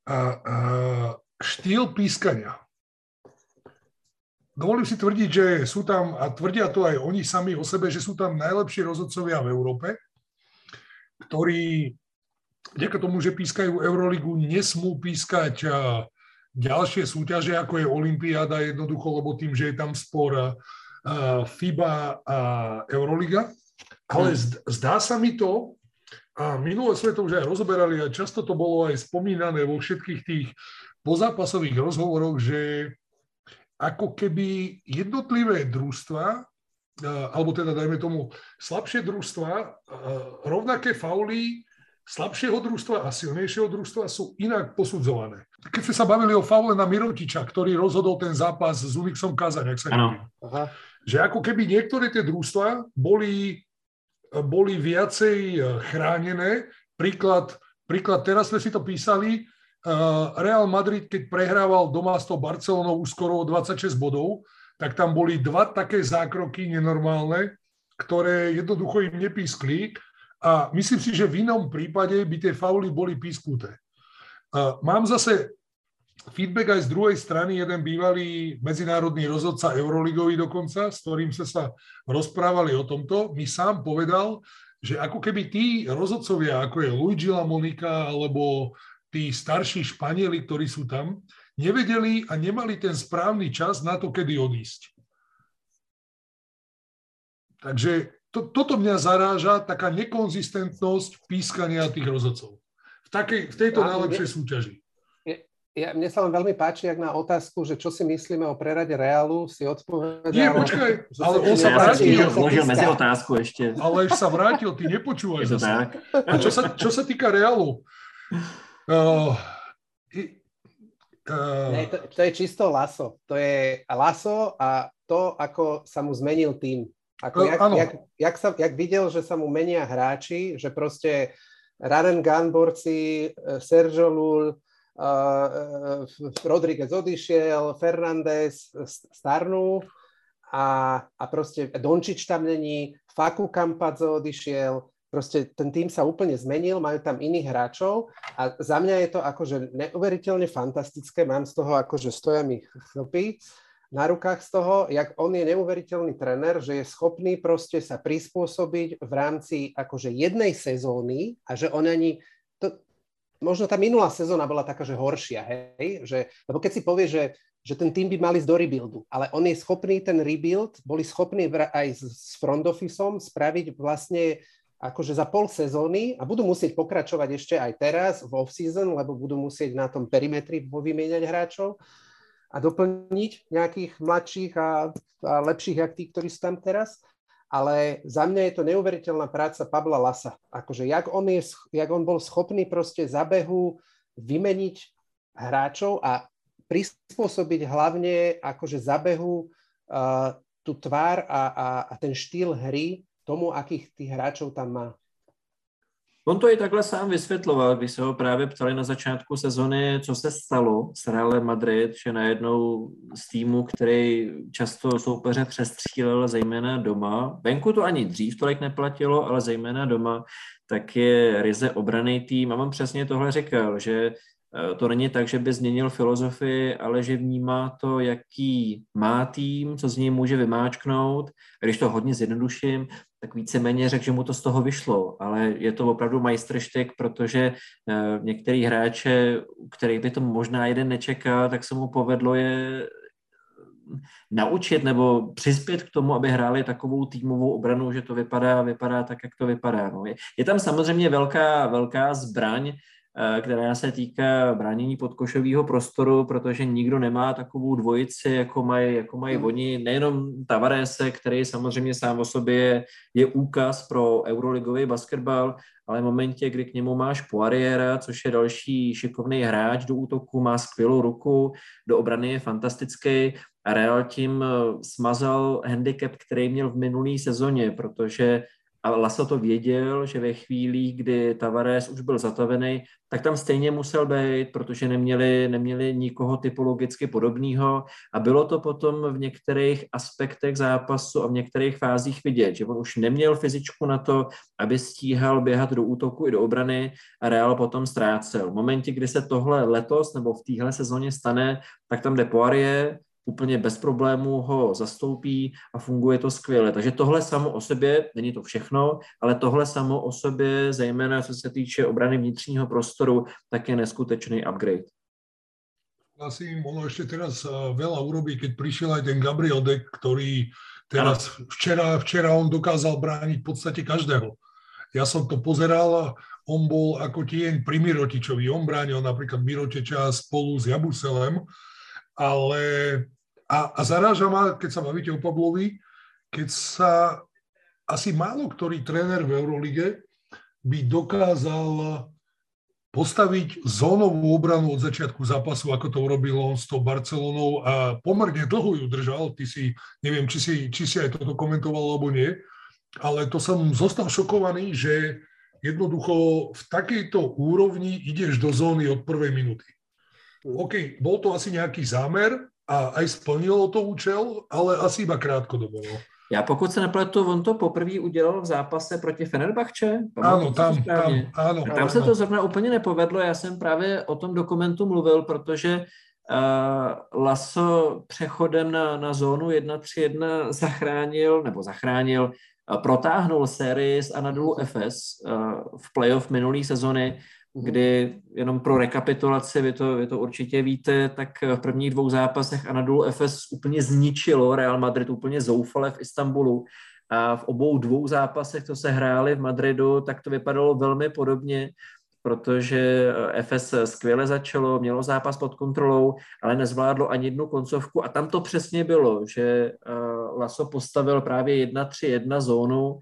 A, a, štýl pískania. Dovolím si tvrdiť, že sú tam, a tvrdia to aj oni sami o sebe, že sú tam najlepší rozhodcovia v Európe, ktorí vďaka tomu, že pískajú Euroligu, nesmú pískať ďalšie súťaže, ako je Olympiáda, jednoducho, lebo tým, že je tam spor FIBA a Euroliga. Ale hm. zdá sa mi to, a minulé sme to už aj rozoberali a často to bolo aj spomínané vo všetkých tých pozápasových rozhovoroch, že ako keby jednotlivé družstva, alebo teda dajme tomu slabšie družstva, rovnaké fauly slabšieho družstva a silnejšieho družstva sú inak posudzované. Keď sme sa bavili o faule na Mirotiča, ktorý rozhodol ten zápas s Unixom Kazaň, ak sa Aha. že ako keby niektoré tie družstva boli, boli viacej chránené. Príklad, príklad, teraz sme si to písali, Eh, Real Madrid, keď prehrával doma s tou Barcelonou už skoro o 26 bodov, tak tam boli dva také zákroky nenormálne, ktoré jednoducho im nepískli a myslím si, že v inom prípade by tie fauly boli písknuté. Eh, mám zase feedback aj z druhej strany, jeden bývalý medzinárodný rozhodca Euroligový dokonca, s ktorým sme sa rozprávali o tomto, mi sám povedal, že ako keby tí rozhodcovia, ako je Luigi Lamonika alebo tí starší Španieli, ktorí sú tam, nevedeli a nemali ten správny čas na to, kedy odísť. Takže to, toto mňa zaráža, taká nekonzistentnosť pískania tých rozhodcov. V, takej, v tejto ja, najlepšej súťaži. Ja, mne sa len veľmi páči, ak na otázku, že čo si myslíme o prerade Reálu, si odpovedal... Nie, počkaj, ale on sa vrátil. Vložil medzi otázku ešte. Ale sa vrátil, ty nepočúvaj. Je to zase. tak? A čo sa, čo sa týka Reálu, Uh, uh, ne, to, to je čisto laso. To je laso a to, ako sa mu zmenil tým. Ako uh, jak, jak, jak, sa, jak videl, že sa mu menia hráči, že proste Raren Ganborci, eh, Sergio Lul, uh, Rodriguez odišiel, Fernández starnú a, a proste Dončič tam není, Faku Campazzo odišiel, Proste ten tým sa úplne zmenil, majú tam iných hráčov a za mňa je to akože neuveriteľne fantastické, mám z toho akože stoja mi chlpy na rukách z toho, jak on je neuveriteľný trenér, že je schopný proste sa prispôsobiť v rámci akože jednej sezóny a že on ani, to, možno tá minulá sezóna bola taká, že horšia, hej, že, lebo keď si povie, že, že ten tým by mali ísť do rebuildu, ale on je schopný ten rebuild, boli schopní aj s, s front officeom spraviť vlastne akože za pol sezóny a budú musieť pokračovať ešte aj teraz v off-season, lebo budú musieť na tom perimetri povymieňať hráčov a doplniť nejakých mladších a, a lepších, jak tí, ktorí sú tam teraz. Ale za mňa je to neuveriteľná práca Pavla Lasa. Akože jak on, je, jak on bol schopný proste za behu vymeniť hráčov a prispôsobiť hlavne akože za behu uh, tú tvár a, a, a ten štýl hry tomu, akých tých hráčov tam má. On to i takhle sám vysvětloval, když se ho právě ptali na začátku sezony, co se stalo s Realem Madrid, že najednou z týmu, který často soupeře přestřílel, zejména doma, venku to ani dřív tolik neplatilo, ale zejména doma, tak je ryze obraný tým. A on přesně tohle říkal, že Eh, to není tak, že by změnil filozofii, ale že vnímá to, jaký má tým, co z něj může vymáčknout. A když to hodně zjednoduším, tak víceméně řekl, že mu to z toho vyšlo, ale je to opravdu majstrštek, protože uh, některý hráče, který by to možná jeden nečekal, tak se mu povedlo je naučit nebo přispět k tomu, aby hráli takovou týmovou obranu, že to vypadá, vypadá tak, jak to vypadá. No. Je, je tam samozřejmě velká, velká zbraň, Eh, která se týká bránění podkošového prostoru, protože nikdo nemá takovou dvojici, jako mají, jako mají hmm. oni. Nejenom Tavarese, který samozřejmě sám o sobě je úkaz pro euroligový basketbal, ale v momentě, kdy k němu máš Poiriera, což je další šikovný hráč do útoku, má skvělou ruku, do obrany je fantastický a Real tím eh, smazal handicap, který měl v minulé sezóně, protože a Laso to věděl, že ve chvíli, kdy Tavares už byl zatavený, tak tam stejně musel být, protože neměli, neměli nikoho typologicky podobného a bylo to potom v některých aspektech zápasu a v některých fázích vidět, že on už neměl fyzičku na to, aby stíhal běhat do útoku i do obrany a Real potom ztrácel. V momentě, kdy se tohle letos nebo v téhle sezóně stane, tak tam jde Poirier, úplně bez problémů ho zastoupí a funguje to skvěle. Takže tohle samo o sobě, není to všechno, ale tohle samo o sobě, zejména co se týče obrany vnitřního prostoru, tak je neskutečný upgrade. Asi im ono ešte teraz eh, veľa urobí, keď prišiel aj ten Gabriel Deck, ktorý teraz včera, včera on dokázal brániť v podstate každého. Ja som to pozeral, on bol ako tieň pri Mirotičovi. On bránil napríklad Mirotiča spolu s Jabuselem, ale a, a zaráža ma, keď sa bavíte o Pavlovi, keď sa asi málo ktorý tréner v Eurolige by dokázal postaviť zónovú obranu od začiatku zápasu, ako to urobil on s tou Barcelonou a pomerne dlho ju držal. Ty si, neviem, či si, či si aj toto komentoval alebo nie, ale to som zostal šokovaný, že jednoducho v takejto úrovni ideš do zóny od prvej minúty. OK, bol to asi nejaký zámer, a aj splnilo to účel, ale asi iba krátkodobo. No. Já pokud se nepletu, on to poprvé udělal v zápase proti Fenerbahče. Ano, tam, tam, ano. A tam ano, se to zrovna úplně nepovedlo. Já jsem právě o tom dokumentu mluvil, protože uh, Laso přechodem na, na zónu 1-3-1 zachránil, nebo zachránil, uh, protáhnul sérii s Anadolu FS uh, v playoff minulé sezony kdy jenom pro rekapitulaci, vy to, vy to určitě víte, tak v prvních dvou zápasech Anadolu FS úplně zničilo Real Madrid, úplně zoufale v Istanbulu. A v obou dvou zápasech, to se hráli v Madridu, tak to vypadalo velmi podobně protože eh, FS skvěle začalo, mělo zápas pod kontrolou, ale nezvládlo ani jednu koncovku a tam to přesně bylo, že eh, Laso postavil právě 1-3-1 zónu,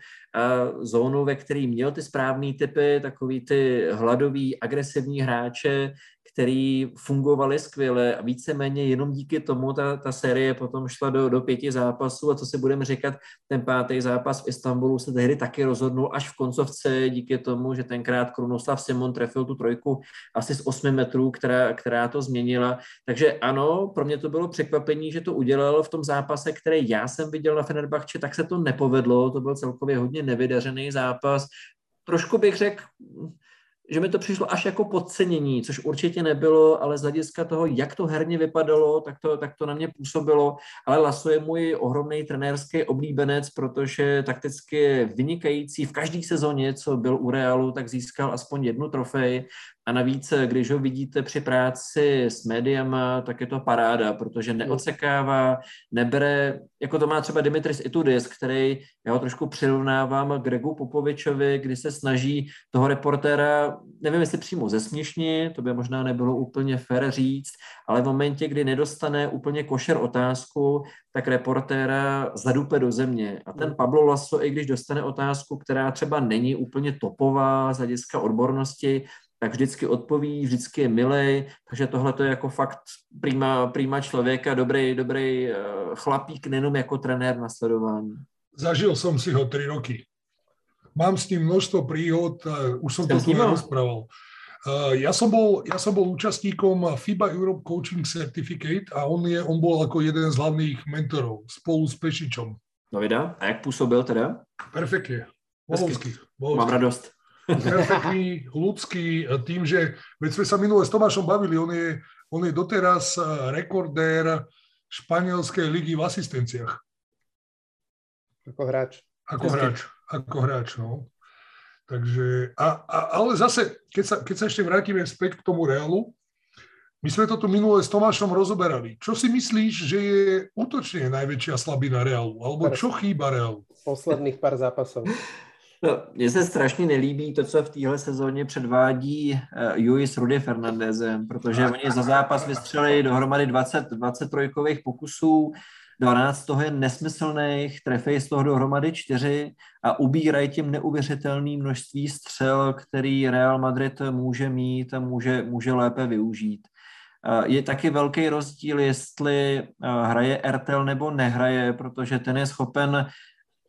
zónu, ve který měl ty správné typy, takový ty hladový, agresivní hráče, který fungovaly skvěle a víceméně jenom díky tomu ta, ta série potom šla do, do pěti zápasů a co si budeme říkat, ten pátý zápas v Istanbulu se tehdy taky rozhodnul až v koncovce díky tomu, že tenkrát Krunoslav Simon trefil tu trojku asi z 8 metrů, která, která to změnila. Takže ano, pro mě to bylo překvapení, že to udělal v tom zápase, který já jsem viděl na Fenerbahče, tak se to nepovedlo, to byl celkově hodně nevydařený zápas. Trošku bych řekl, že mi to přišlo až jako podcenění, což určitě nebylo, ale z hlediska toho, jak to herně vypadalo, tak to, tak to na mě působilo. Ale Laso je můj ohromný trenérský oblíbenec, protože takticky vynikající. V každé sezóně, co byl u Realu, tak získal aspoň jednu trofej. A navíc, když ho vidíte při práci s médiama, tak je to paráda, protože neodsekává, nebere, jako to má třeba Dimitris Itudis, který, já ho trošku přirovnávám k Gregu Popovičovi, kdy se snaží toho reportéra, nevím jestli přímo zesměšnit, to by možná nebylo úplně fér říct, ale v momentě, kdy nedostane úplně košer otázku, tak reportéra zadupe do země. A ten Pablo Lasso, i když dostane otázku, která třeba není úplně topová z hlediska odbornosti, tak vždycky odpoví, vždycky je milej, takže tohle to je jako fakt prima, prima člověka, dobrý, dobrý eh, chlapík, nejenom jako trenér na sledování. Zažil jsem si ho tři roky. Mám s ním množstvo príhod, už som to tu rozprával. Eh, ja som, bol, ja som bol účastníkom FIBA Europe Coaching Certificate a on, je, on bol ako jeden z hlavných mentorov spolu s Pešičom. No vida, a jak působil teda? Perfektně. Bohovský. Mám radost perfektný, ľudský, e, tým, že veď sme sa minule s Tomášom bavili, on je, on je doteraz e, rekordér španielskej ligy v asistenciách. Ako hráč. Ako hráč, ako hráč, no. Takže, a, a, ale zase, keď sa, keď sa ešte vrátime späť k tomu Realu, my sme to tu minule s Tomášom rozoberali. Čo si myslíš, že je útočne najväčšia slabina Realu? Alebo čo chýba Realu? Posledných pár zápasov. No, mně se strašně nelíbí to, co v téhle sezóně předvádí uh, Juiz s Rudy Fernandezem, protože oni za zápas vystřelili dohromady 20, 20 trojkových pokusů, 12 toho je nesmyslných, trefej z toho dohromady 4 a ubírají tím neuvěřitelné množství střel, který Real Madrid může mít a může, může lépe využít. Eh, je taky velký rozdíl, jestli eh, hraje RTL nebo nehraje, protože ten je schopen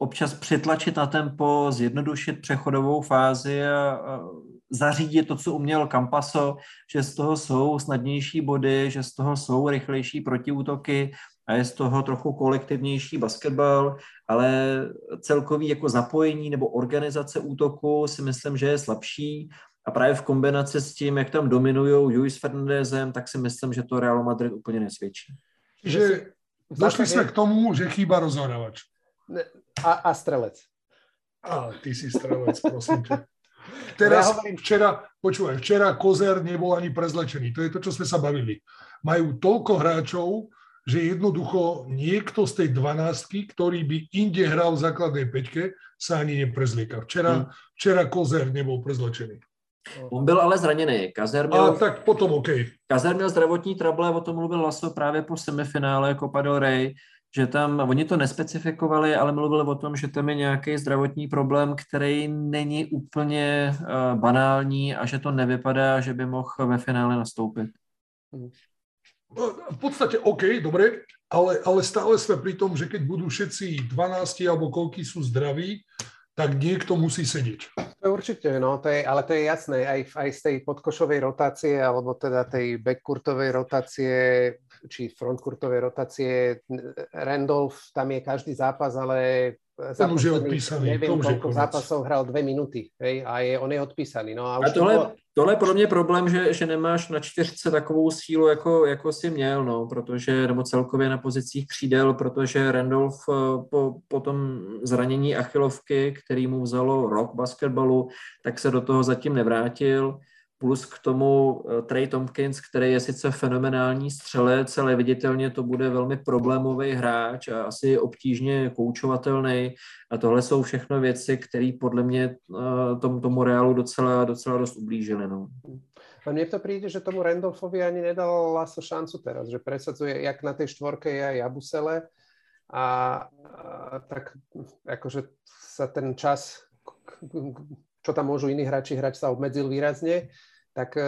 občas přitlačit na tempo, zjednodušit přechodovou fázi a, zařídit to, co uměl Campaso, že z toho jsou snadnější body, že z toho jsou rychlejší protiútoky a je z toho trochu kolektivnější basketbal, ale celkový jako zapojení nebo organizace útoku si myslím, že je slabší a právě v kombinaci s tím, jak tam dominují Luis Fernandezem, tak si myslím, že to Real Madrid úplně nesvědčí. Že došli jsme k tomu, že chýba rozhodovač. A, a strelec. A ty si strelec, prosím ťa. Teraz, ja včera, počúvaj, včera Kozer nebol ani prezlečený. To je to, čo sme sa bavili. Majú toľko hráčov, že jednoducho niekto z tej dvanáctky, ktorý by inde hral v základnej peťke, sa ani neprezlieka. Včera, hmm. včera Kozer nebol prezlečený. On byl ale zraněný. Kazer měl, a tak potom OK. Kazer měl zdravotní trable, o tom mluvil Laso právě po semifinále Copa del Rey, že tam, oni to nespecifikovali, ale mluvili o tom, že tam je nějaký zdravotní problém, který není úplně uh, banální a že to nevypadá, že by mohl ve finále nastoupit. V podstate OK, dobre, ale, ale stále sme pri tom, že keď budú všetci 12 alebo koľky sú zdraví, tak niekto musí sedieť. To určite, no, to je, ale to je jasné, aj, aj z tej podkošovej rotácie, alebo teda tej backcourtovej rotácie či frontkurtovej rotácie. Randolph, tam je každý zápas, ale za už je odpísaný. Už koľko je zápasov hral dve minuty hej, a je, on je odpísaný. No a, a tohle, to... tohle je pro mě problém, že, že nemáš na čtyřce takovou sílu, jako, jako si měl, no, protože, nebo celkově na pozicích křídel, protože Randolph eh, po, po tom zranění achilovky, který mu vzalo rok basketbalu, tak se do toho zatím nevrátil plus k tomu eh, Trey Tompkins, který je sice fenomenální střelec, ale viditelně to bude velmi problémový hráč a asi obtížně koučovatelný. A tohle jsou všechno věci, které podle mě eh, tomu, tomu Realu docela, docela dost ublížily. No. A mne to príde, že tomu Randolfovi ani nedal Laso šancu teraz, že presadzuje, jak na tej štvorke je Jabusele a, a tak akože sa ten čas, čo tam môžu iní hráči hrať, sa obmedzil výrazne tak e,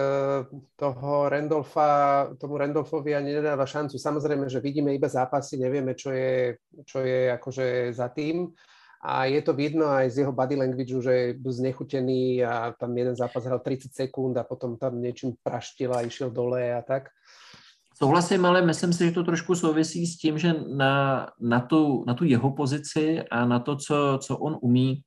toho Randolfa, tomu Randolfovi ani nedáva šancu. Samozrejme, že vidíme iba zápasy, nevieme, čo je, čo je akože za tým. A je to vidno aj z jeho body language, že je znechutený a tam jeden zápas hral 30 sekúnd a potom tam niečím praštil a išiel dole a tak. Souhlasím, ale myslím si, že to trošku souvisí s tím, že na, na, tu, na tu jeho pozici a na to, co, co on umí,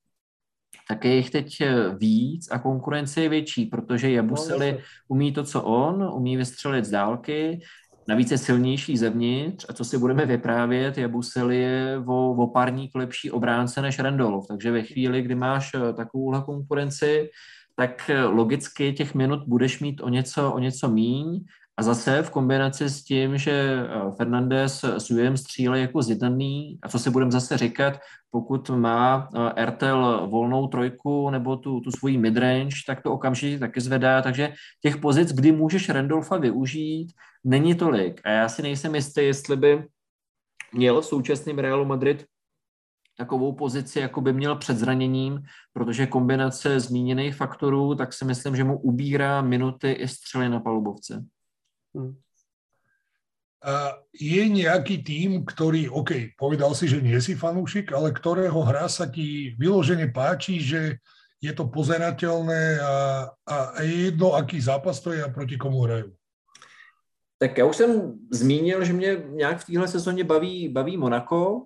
tak je jich teď víc a konkurence je větší, protože Jabuseli no, umí to, co on, umí vystřelit z dálky, Navíc je silnější zevnitř a co si budeme vyprávět, Jabusel je o, o párník lepší obránce než Randolph. Takže ve chvíli, kdy máš eh, takovouhle konkurenci, tak eh, logicky těch minut budeš mít o něco, o něco míň a zase v kombinaci s tím, že eh, Fernandez s Ujem střílí jako zjednaný, a co si budeme zase říkat, pokud má Ertel volnou trojku nebo tu, tu svoji midrange, tak to okamžitě taky zvedá, takže těch pozic, kdy můžeš Randolfa využít, není tolik. A já si nejsem jistý, jestli by měl v současném Realu Madrid takovou pozici, jako by měl před zraněním, protože kombinace zmíněných faktorů, tak si myslím, že mu ubírá minuty i střely na palubovce. A je nejaký tým, ktorý, OK, povedal si, že nie si fanúšik, ale ktorého hra sa ti vyložene páči, že je to pozerateľné a, a je jedno, aký zápas to je a proti komu hrajú? Tak já už jsem zmínil, že mě nějak v téhle sezóně baví, baví Monako.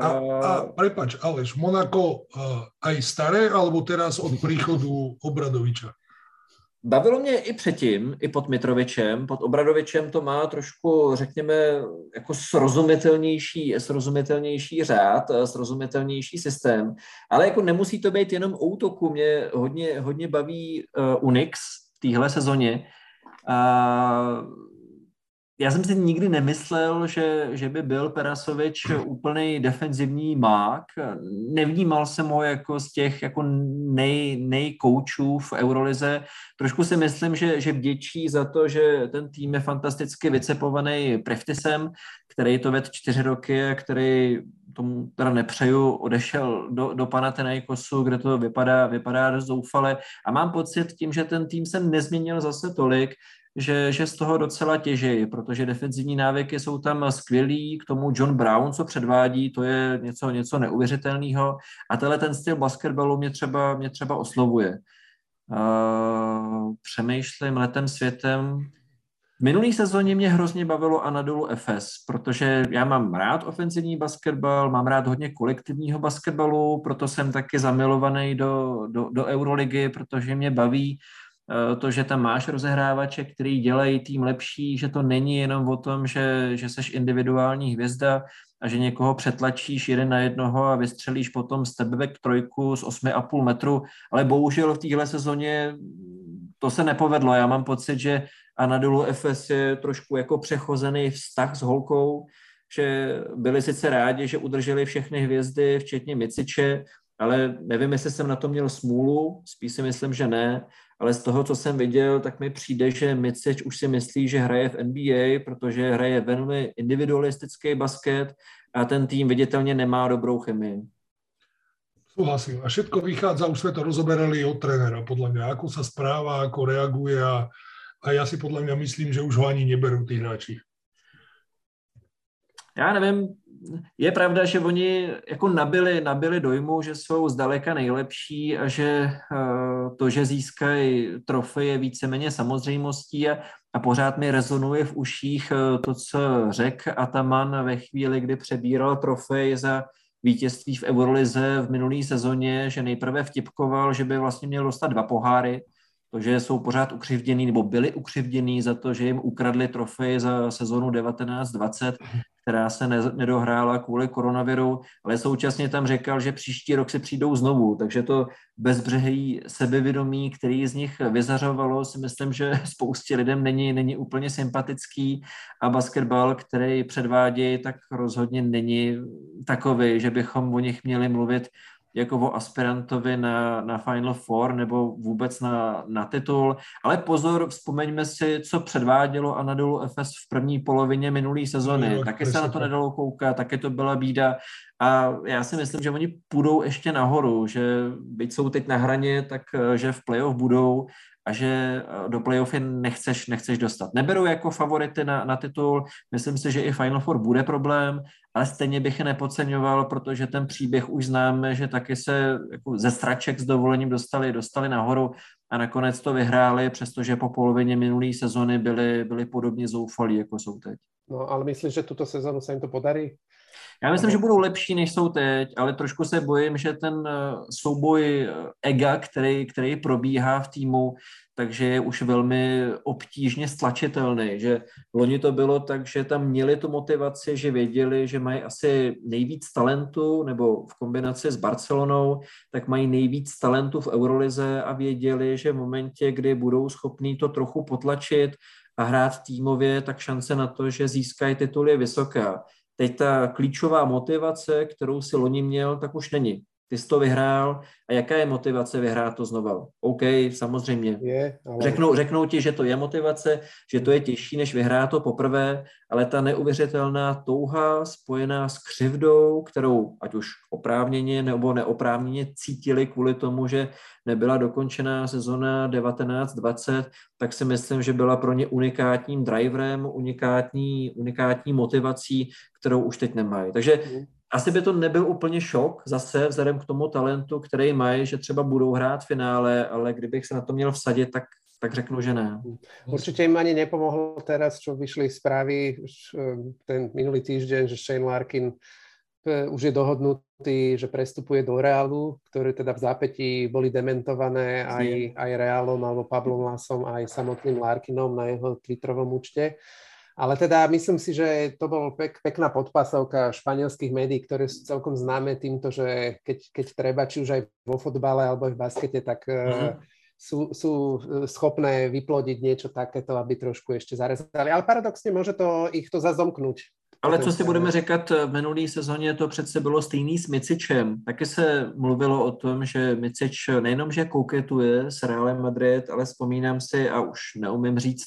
A, a prepač, Aleš, Monako uh, aj staré, alebo teraz od príchodu Obradoviča? Bavilo mě i předtím, i pod Mitrovičem. Pod Obradovičem to má trošku, řekněme, jako srozumitelnější, srozumitelnější řád, srozumitelnější systém. Ale jako nemusí to být jenom útoku. Mě hodně, hodně baví uh, Unix v téhle sezóně. Uh, já jsem si nikdy nemyslel, že, že by byl Perasovič úplný defenzivní mák. Nevnímal jsem ho jako z těch jako nej, nejkoučů v Eurolize. Trošku si myslím, že, že vděčí za to, že ten tým je fantasticky vycepovaný Preftisem, který to ved čtyři roky a který tomu teda nepřeju, odešel do, do Panathinaikosu, kde to vypadá, vypadá zoufale a mám pocit tím, že ten tým se nezměnil zase tolik, že, že z toho docela těží, protože defenzivní návyky jsou tam skvělý, k tomu John Brown, co předvádí, to je něco, něco neuvěřitelného a tenhle ten styl basketbalu mě třeba, mě třeba oslovuje. Uh, přemýšlím letem světem. V minulý sezóně mě hrozně bavilo Anadolu FS, protože já mám rád ofenzivní basketbal, mám rád hodně kolektivního basketbalu, proto jsem taky zamilovaný do, do, do Euroligy, protože mě baví to, že tam máš rozehrávače, který dělají tým lepší, že to není jenom o tom, že, že seš individuální hvězda a že někoho přetlačíš jeden na jednoho a vystřelíš potom stepback trojku z 8,5 metru, ale bohužel v téhle sezóně to se nepovedlo. Já mám pocit, že Anadolu FS je trošku jako přechozený vztah s holkou, že byli sice rádi, že udrželi všechny hvězdy, včetně Miciče, ale nevím, jestli jsem na to měl smůlu, spíš si myslím, že ne, ale z toho, co jsem viděl, tak mi přijde, že Micič už si myslí, že hraje v NBA, protože hraje velmi individualistický basket a ten tým viditelně nemá dobrou chemii. Súhlasím. A všetko vychádza, už sme to rozoberali od trénera, podľa mňa, ako sa správa, ako reaguje a, a ja si podľa mňa myslím, že už ho ani neberú tí hráči. Já nevím, je pravda, že oni jako nabili, nabili dojmu, že jsou zdaleka nejlepší a že uh, to, že získají trofej je víceméně samozřejmostí a, a pořád mi rezonuje v uších uh, to, co řekl Ataman ve chvíli, kdy přebíral trofej za vítězství v Eurolize v minulé sezóně, že nejprve vtipkoval, že by vlastně měl dostat dva poháry, to, že jsou pořád ukřivděný nebo byli ukřivděný za to, že jim ukradli trofej za sezonu 1920, která se ne, nedohrála kvůli koronaviru, ale současně tam říkal, že příští rok si přijdou znovu, takže to bezbřehý sebevědomí, který z nich vyzařovalo, si myslím, že spoustě lidem není, není úplně sympatický. A basketbal, který předvádí, tak rozhodně není takový, že bychom o nich měli mluvit jako o aspirantovi na, na Final Four nebo vůbec na, na titul. Ale pozor, vzpomeňme si, co předvádělo Anadolu FS v první polovině minulé sezony. No, taky se na to nedalo koukat, taky to byla bída. A já si myslím, že oni půjdou ještě nahoru, že byť jsou teď na hraně, tak že v playoff budou a že eh, do playoff nechceš, nechceš dostat. Neberu jako favority na, na titul, myslím si, že i Final Four bude problém, ale stejně bych je nepodceňoval, protože ten příběh už známe, že taky se jako ze straček s dovolením dostali, dostali nahoru a nakonec to vyhráli, přestože po polovině minulé sezony byli, byli podobně zoufalí, jako jsou teď. No, ale myslíš, že tuto sezonu se jim to podarí? Já myslím, že budou lepší, než jsou teď, ale trošku se bojím, že ten eh, souboj eh, ega, který, který probíhá v týmu, takže je už velmi obtížně stlačitelný, že loni to bylo tak, že tam měli tu motivaci, že věděli, že mají asi nejvíc talentu, nebo v kombinaci s Barcelonou, tak mají nejvíc talentu v Eurolize a věděli, že v momentě, kdy budou schopní to trochu potlačit a hrát týmově, tak šance na to, že získají titul je vysoká. Teď ta klíčová motivace, kterou si loni měl, tak už není. Ty jsi to vyhrál a jaká je motivace vyhrát to znova? OK, samozřejmě. Je, ale... řeknou, řeknou ti, že to je motivace, že to je těžší, než vyhrát to poprvé, ale ta neuvěřitelná touha spojená s křivdou, kterou ať už oprávněně nebo neoprávněně cítili kvůli tomu, že nebyla dokončená sezona 19-20, tak si myslím, že byla pro ně unikátním driverem, unikátní, unikátní motivací, kterou už teď nemají. Takže mhm asi by to nebyl úplně šok zase vzhledem k tomu talentu, který mají, že třeba budou hrát finále, ale kdybych se na to měl vsadit, tak, tak řeknu, že ne. Určitě jim ani nepomohlo teraz, čo vyšli zprávy ten minulý týždeň, že Shane Larkin e, už je dohodnutý, že prestupuje do Reálu, ktoré teda v zápätí boli dementované aj, aj Reálom alebo Pablom Lasom, aj samotným Larkinom na jeho Twitterovom účte. Ale teda myslím si, že to bol pek, pekná podpasovka španielských médií, ktoré sú celkom známe týmto, že keď, keď treba, či už aj vo fotbale alebo aj v baskete, tak mm-hmm. sú, sú e, schopné vyplodiť niečo takéto, aby trošku ešte zarezali. Ale paradoxně môže to ich to zazomknúť. Ale co si budeme říkat, v minulý sezóně to přece bylo stejný s Micičem. Taky se mluvilo o tom, že Micič nejenom, že kouketuje s Realem Madrid, ale vzpomínám si, a už neumím říct,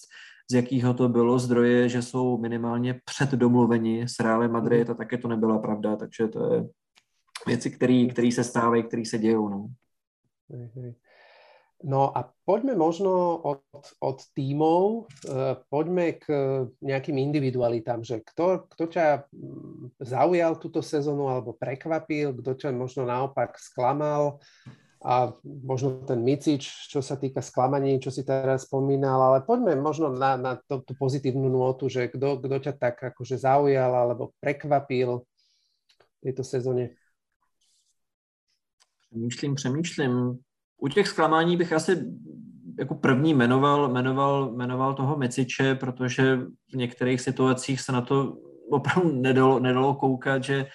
z jakého to bylo zdroje, že jsou minimálně předdomluveni s Real Madrid mhm. a také to nebyla pravda, takže to je věci, které se stávají, které se dějou. No. No a poďme možno od, od tímov, uh, poďme k nejakým individualitám, že kto, kto ťa mm, zaujal túto sezónu alebo prekvapil, kto ťa možno naopak sklamal, a možno ten Micič, čo sa týka sklamaní, čo si teraz spomínal, ale poďme možno na, na to, tú pozitívnu nôtu, že kto, kto ťa tak akože zaujal alebo prekvapil v tejto sezóně. Přemýšlím, přemýšlím. U těch zklamání bych asi jako první jmenoval, jmenoval, jmenoval toho Meciče, protože v některých situacích se na to opravdu nedalo, nedalo koukat, že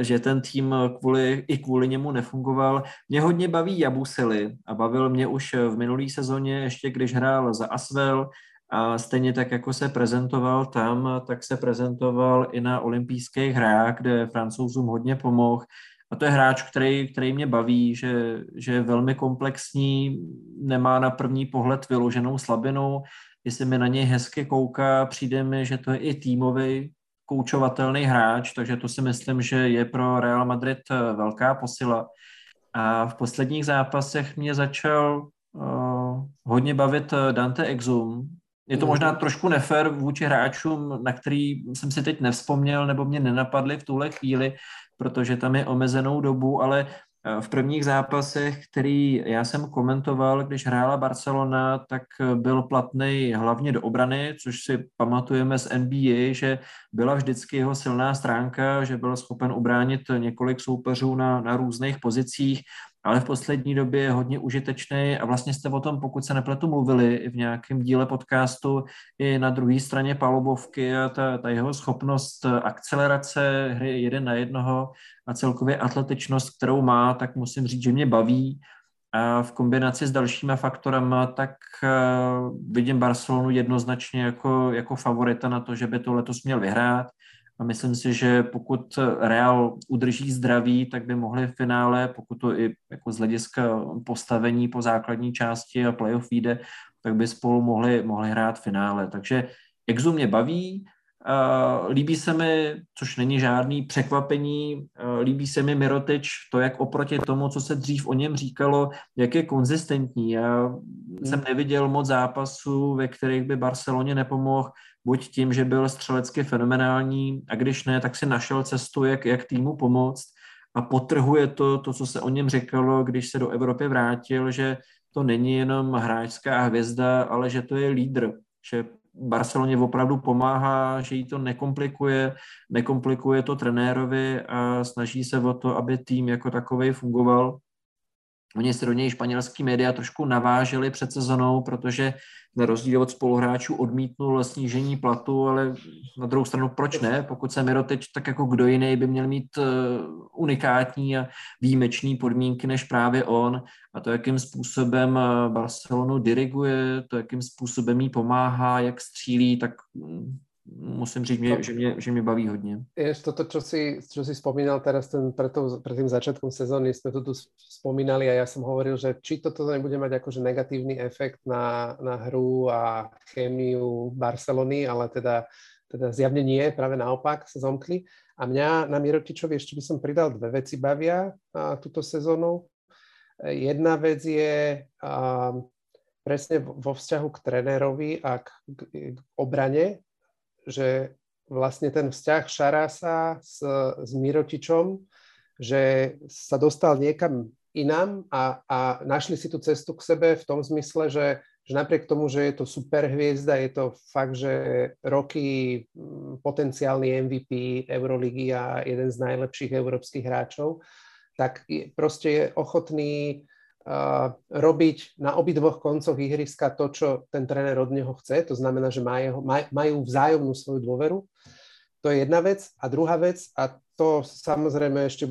že ten tým kvůli, i kvůli němu nefungoval. Mě hodně baví Jabusely a bavil mě už v minulý sezóně, ještě když hrál za Asvel, a stejně tak, jako se prezentoval tam, tak se prezentoval i na olympijských hrách, kde francouzům hodně pomohl. A to je hráč, který, který mě baví, že, že je velmi komplexní, nemá na první pohled vyloženou slabinu. Jestli mi na něj hezky kouká, přijde mi, že to je i týmový koučovatelný hráč, takže to si myslím, že je pro Real Madrid eh, velká posila. A v posledních zápasech mě začal uh, hodně bavit eh, Dante Exum. Je to mhm. možná trošku nefér vůči hráčům, na který jsem si teď nevzpomněl nebo mě nenapadli v tuhle chvíli, protože tam je omezenou dobu, ale v prvních zápasech, který já jsem komentoval, když hrála Barcelona, tak eh, byl platný hlavně do obrany, což si pamatujeme z NBA, že byla vždycky jeho silná stránka, že byl schopen ubránit několik soupeřů na, na různých pozicích ale v poslední době je hodně užitečný a vlastně jste o tom, pokud se nepletu, mluvili i v nějakém díle podcastu i na druhé straně palubovky a ta, ta jeho schopnost akcelerace hry jeden na jednoho a celkově atletičnost, kterou má, tak musím říct, že mě baví a v kombinaci s dalšíma faktorama, tak uh, vidím Barcelonu jednoznačně jako, jako favorita na to, že by to letos měl vyhrát. A myslím si, že pokud Real udrží zdraví, tak by mohli v finále, pokud to i jako z hlediska postavení po základní části a playoff vyjde, tak by spolu mohli, mohli hrát finále. Takže Exu mě baví, líbí se mi, což není žádný překvapení, líbí se mi Mirotič, to, jak oproti tomu, co se dřív o něm říkalo, jak je konzistentní. Já jsem neviděl moc zápasů, ve kterých by Barceloně nepomohl buď tím, že byl střelecky fenomenální a když ne, tak si našel cestu, jak, jak týmu pomoct a potrhuje to, to, co se o něm říkalo, když se do Evropy vrátil, že to není jenom hráčská hvězda, ale že to je lídr, že Barceloně opravdu pomáhá, že jí to nekomplikuje, nekomplikuje to trenérovi a snaží se o to, aby tým jako takový fungoval. Oni se do něj španělský média trošku naváželi před sezonou, protože na rozdíl od spoluhráčů odmítnul snížení platu, ale na druhou stranu proč ne? Pokud se Mirotič, tak jako kdo jiný by měl mít eh, unikátní a výjimečný podmínky než právě on. A to, jakým způsobem eh, Barcelonu diriguje, to, jakým způsobem jí pomáhá, jak střílí, tak mm, musím říct, mě, že, mě, že mě baví hodně. Jež toto, čo si, čo si spomínal teraz ten, pred, to, pred tým začiatkom sezóny, sme to tu spomínali a ja som hovoril, že či toto nebude mať akože negatívny efekt na, na hru a chémiu Barcelony, ale teda, teda zjavne nie, práve naopak sa zomkli. A mňa na Mirotičovi ešte by som pridal dve veci bavia a, túto sezónu. Jedna vec je a, presne vo vzťahu k trenérovi a k, k, k obrane, že vlastne ten vzťah Šarasa s, s Mirotičom, že sa dostal niekam inám a, a našli si tú cestu k sebe v tom zmysle, že, že napriek tomu, že je to super hviezda, je to fakt, že roky mm, potenciálny MVP Euroligy a jeden z najlepších európskych hráčov, tak proste je ochotný robiť na obidvoch koncoch ihriska to, čo ten tréner od neho chce. To znamená, že majú vzájomnú svoju dôveru. To je jedna vec. A druhá vec, a to samozrejme ešte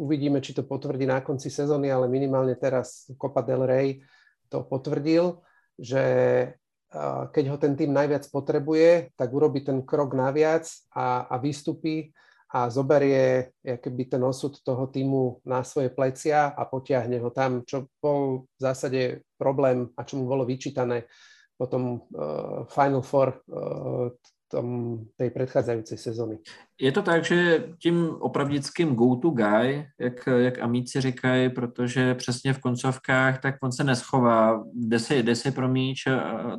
uvidíme, či to potvrdí na konci sezóny, ale minimálne teraz Copa del Rey to potvrdil, že keď ho ten tým najviac potrebuje, tak urobí ten krok naviac a, a vystupí a zoberie keby ten osud toho týmu na svoje plecia a potiahne ho tam, čo bol v zásade problém a čo mu bolo vyčítané potom uh, Final Four uh, tom, tej predchádzajúcej sezóny. Je to tak, že tím opravdickým go-to guy, jak, jak amíci říkají, protože přesně v koncovkách, tak on se neschová, jde si, jde si pro míč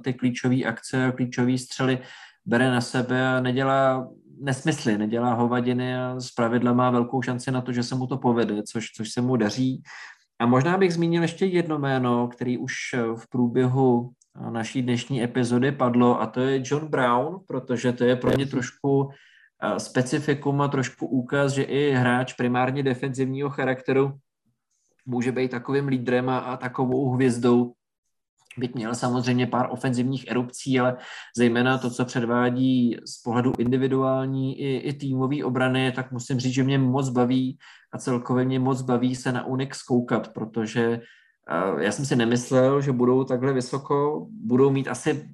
ty klíčové akce klíčové střely bere na sebe a nedělá nesmysly, nedělá hovadiny a pravidla má velkou šanci na to, že se mu to povede, což, což se mu daří. A možná bych zmínil ještě jedno jméno, který už v průběhu naší dnešní epizody padlo a to je John Brown, protože to je pro mě trošku specifikum a trošku úkaz, že i hráč primárně defenzivního charakteru může být takovým lídrem a, a takovou hvězdou, byť měl samozřejmě pár ofenzivních erupcí, ale zejména to, co předvádí z pohledu individuální i, i týmové obrany, tak musím říct, že mě moc baví a celkově mě moc baví se na Unix koukat, protože uh, já jsem si nemyslel, že budou takhle vysoko, budou mít asi,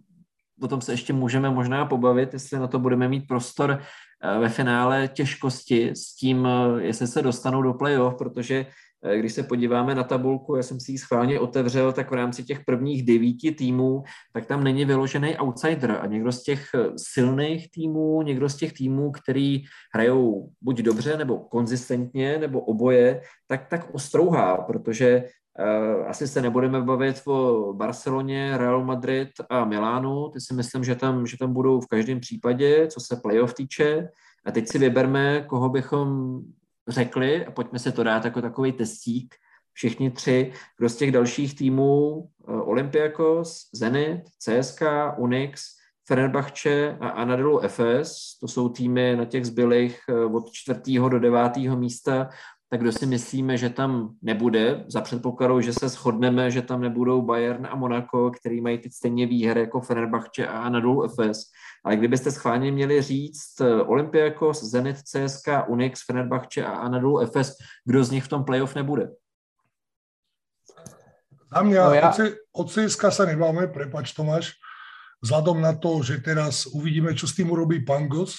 o tom se ještě můžeme možná pobavit, jestli na to budeme mít prostor uh, ve finále těžkosti s tím, uh, jestli se dostanou do playoff, protože Eh, když se podíváme na tabulku, já jsem si ji schválně otevřel, tak v rámci těch prvních devíti týmů, tak tam není vyložený outsider a někdo z těch eh, silných týmů, někdo z těch týmů, který hrajou buď dobře, nebo konzistentně, nebo oboje, tak tak ostrouhá, protože Uh, asi se nebudeme bavit o Barceloně, Real Madrid a Milánu. Ty si myslím, že tam, že tam budou v každém případě, co se playoff týče. A teď si vyberme, koho bychom řekli, a pojďme se to dát jako takový testík, všichni tři, kdo z těch dalších týmů, eh, Olympiakos, Zenit, CSK, Unix, Fenerbahce a Anadolu FS, to jsou týmy na těch zbylých eh, od čtvrtého do devátého místa, tak kdo si myslíme, že tam nebude, za předpokladu, že se shodneme, že tam nebudou Bayern a Monaco, který mají teď stejně výhry jako Fenerbahce a Anadolu FS. Ale kdybyste schválně měli říct eh, Olympiakos, Zenit, CSK, Unix, Fenerbahce a Anadolu FS, kdo z nich v tom playoff nebude? Za mňa no ja... od CSK sa nebáme, prepač Tomáš, vzhľadom na to, že teraz uvidíme, čo s tým urobí Pangos,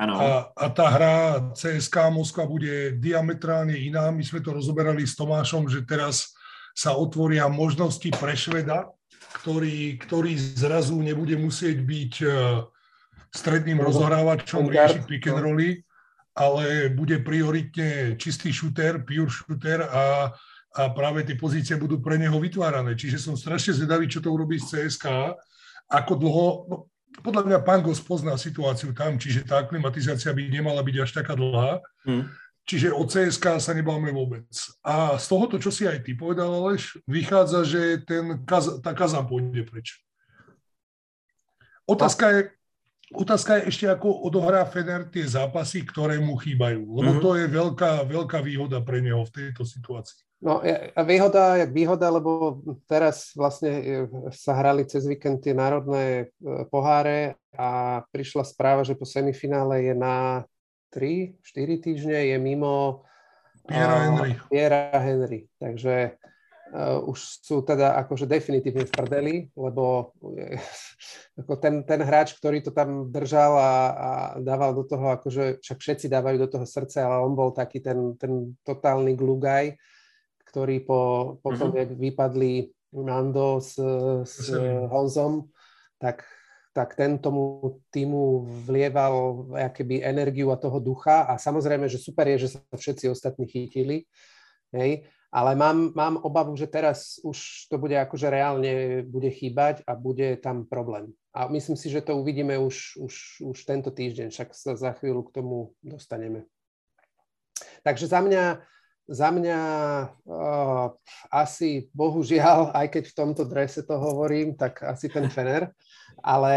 Ano. A, a tá hra CSK Moskva bude diametrálne iná. My sme to rozoberali s Tomášom, že teraz sa otvoria možnosti pre Šveda, ktorý, ktorý zrazu nebude musieť byť e, stredným rozohrávačom, riešiť pick and rolly, ale bude prioritne čistý shooter, pure shooter a, a práve tie pozície budú pre neho vytvárané. Čiže som strašne zvedavý, čo to urobí z CSK, ako dlho, no, podľa mňa Pangos pozná situáciu tam, čiže tá aklimatizácia by nemala byť až taká dlhá. Hmm. Čiže o CSK sa nebáme vôbec. A z tohoto, čo si aj ty povedal, Aleš, vychádza, že ten kaz, tá Kazan pôjde preč. otázka je, otázka je ešte, ako odohrá Fener tie zápasy, ktoré mu chýbajú. Lebo mm-hmm. to je veľká, veľká výhoda pre neho v tejto situácii. No a výhoda, jak výhoda, lebo teraz vlastne e, sa hrali cez víkend tie národné e, poháre a prišla správa, že po semifinále je na 3-4 týždne je mimo Piera uh, Henry. Piera Henry. Takže uh, už sú teda akože definitívne v prdeli, lebo uh, ako ten, ten hráč, ktorý to tam držal a, a dával do toho, akože však všetci dávajú do toho srdce, ale on bol taký ten, ten totálny glugaj, ktorý po, potom, mm-hmm. jak vypadli Nando s, s Honzom, tak tak ten tomu týmu vlieval akéby energiu a toho ducha a samozrejme, že super je, že sa všetci ostatní chytili, hej, ale mám, mám obavu, že teraz už to bude akože reálne bude chýbať a bude tam problém. A myslím si, že to uvidíme už, už, už tento týždeň, však sa za chvíľu k tomu dostaneme. Takže za mňa, za mňa uh, asi bohužiaľ, aj keď v tomto drese to hovorím, tak asi ten Fener. Ale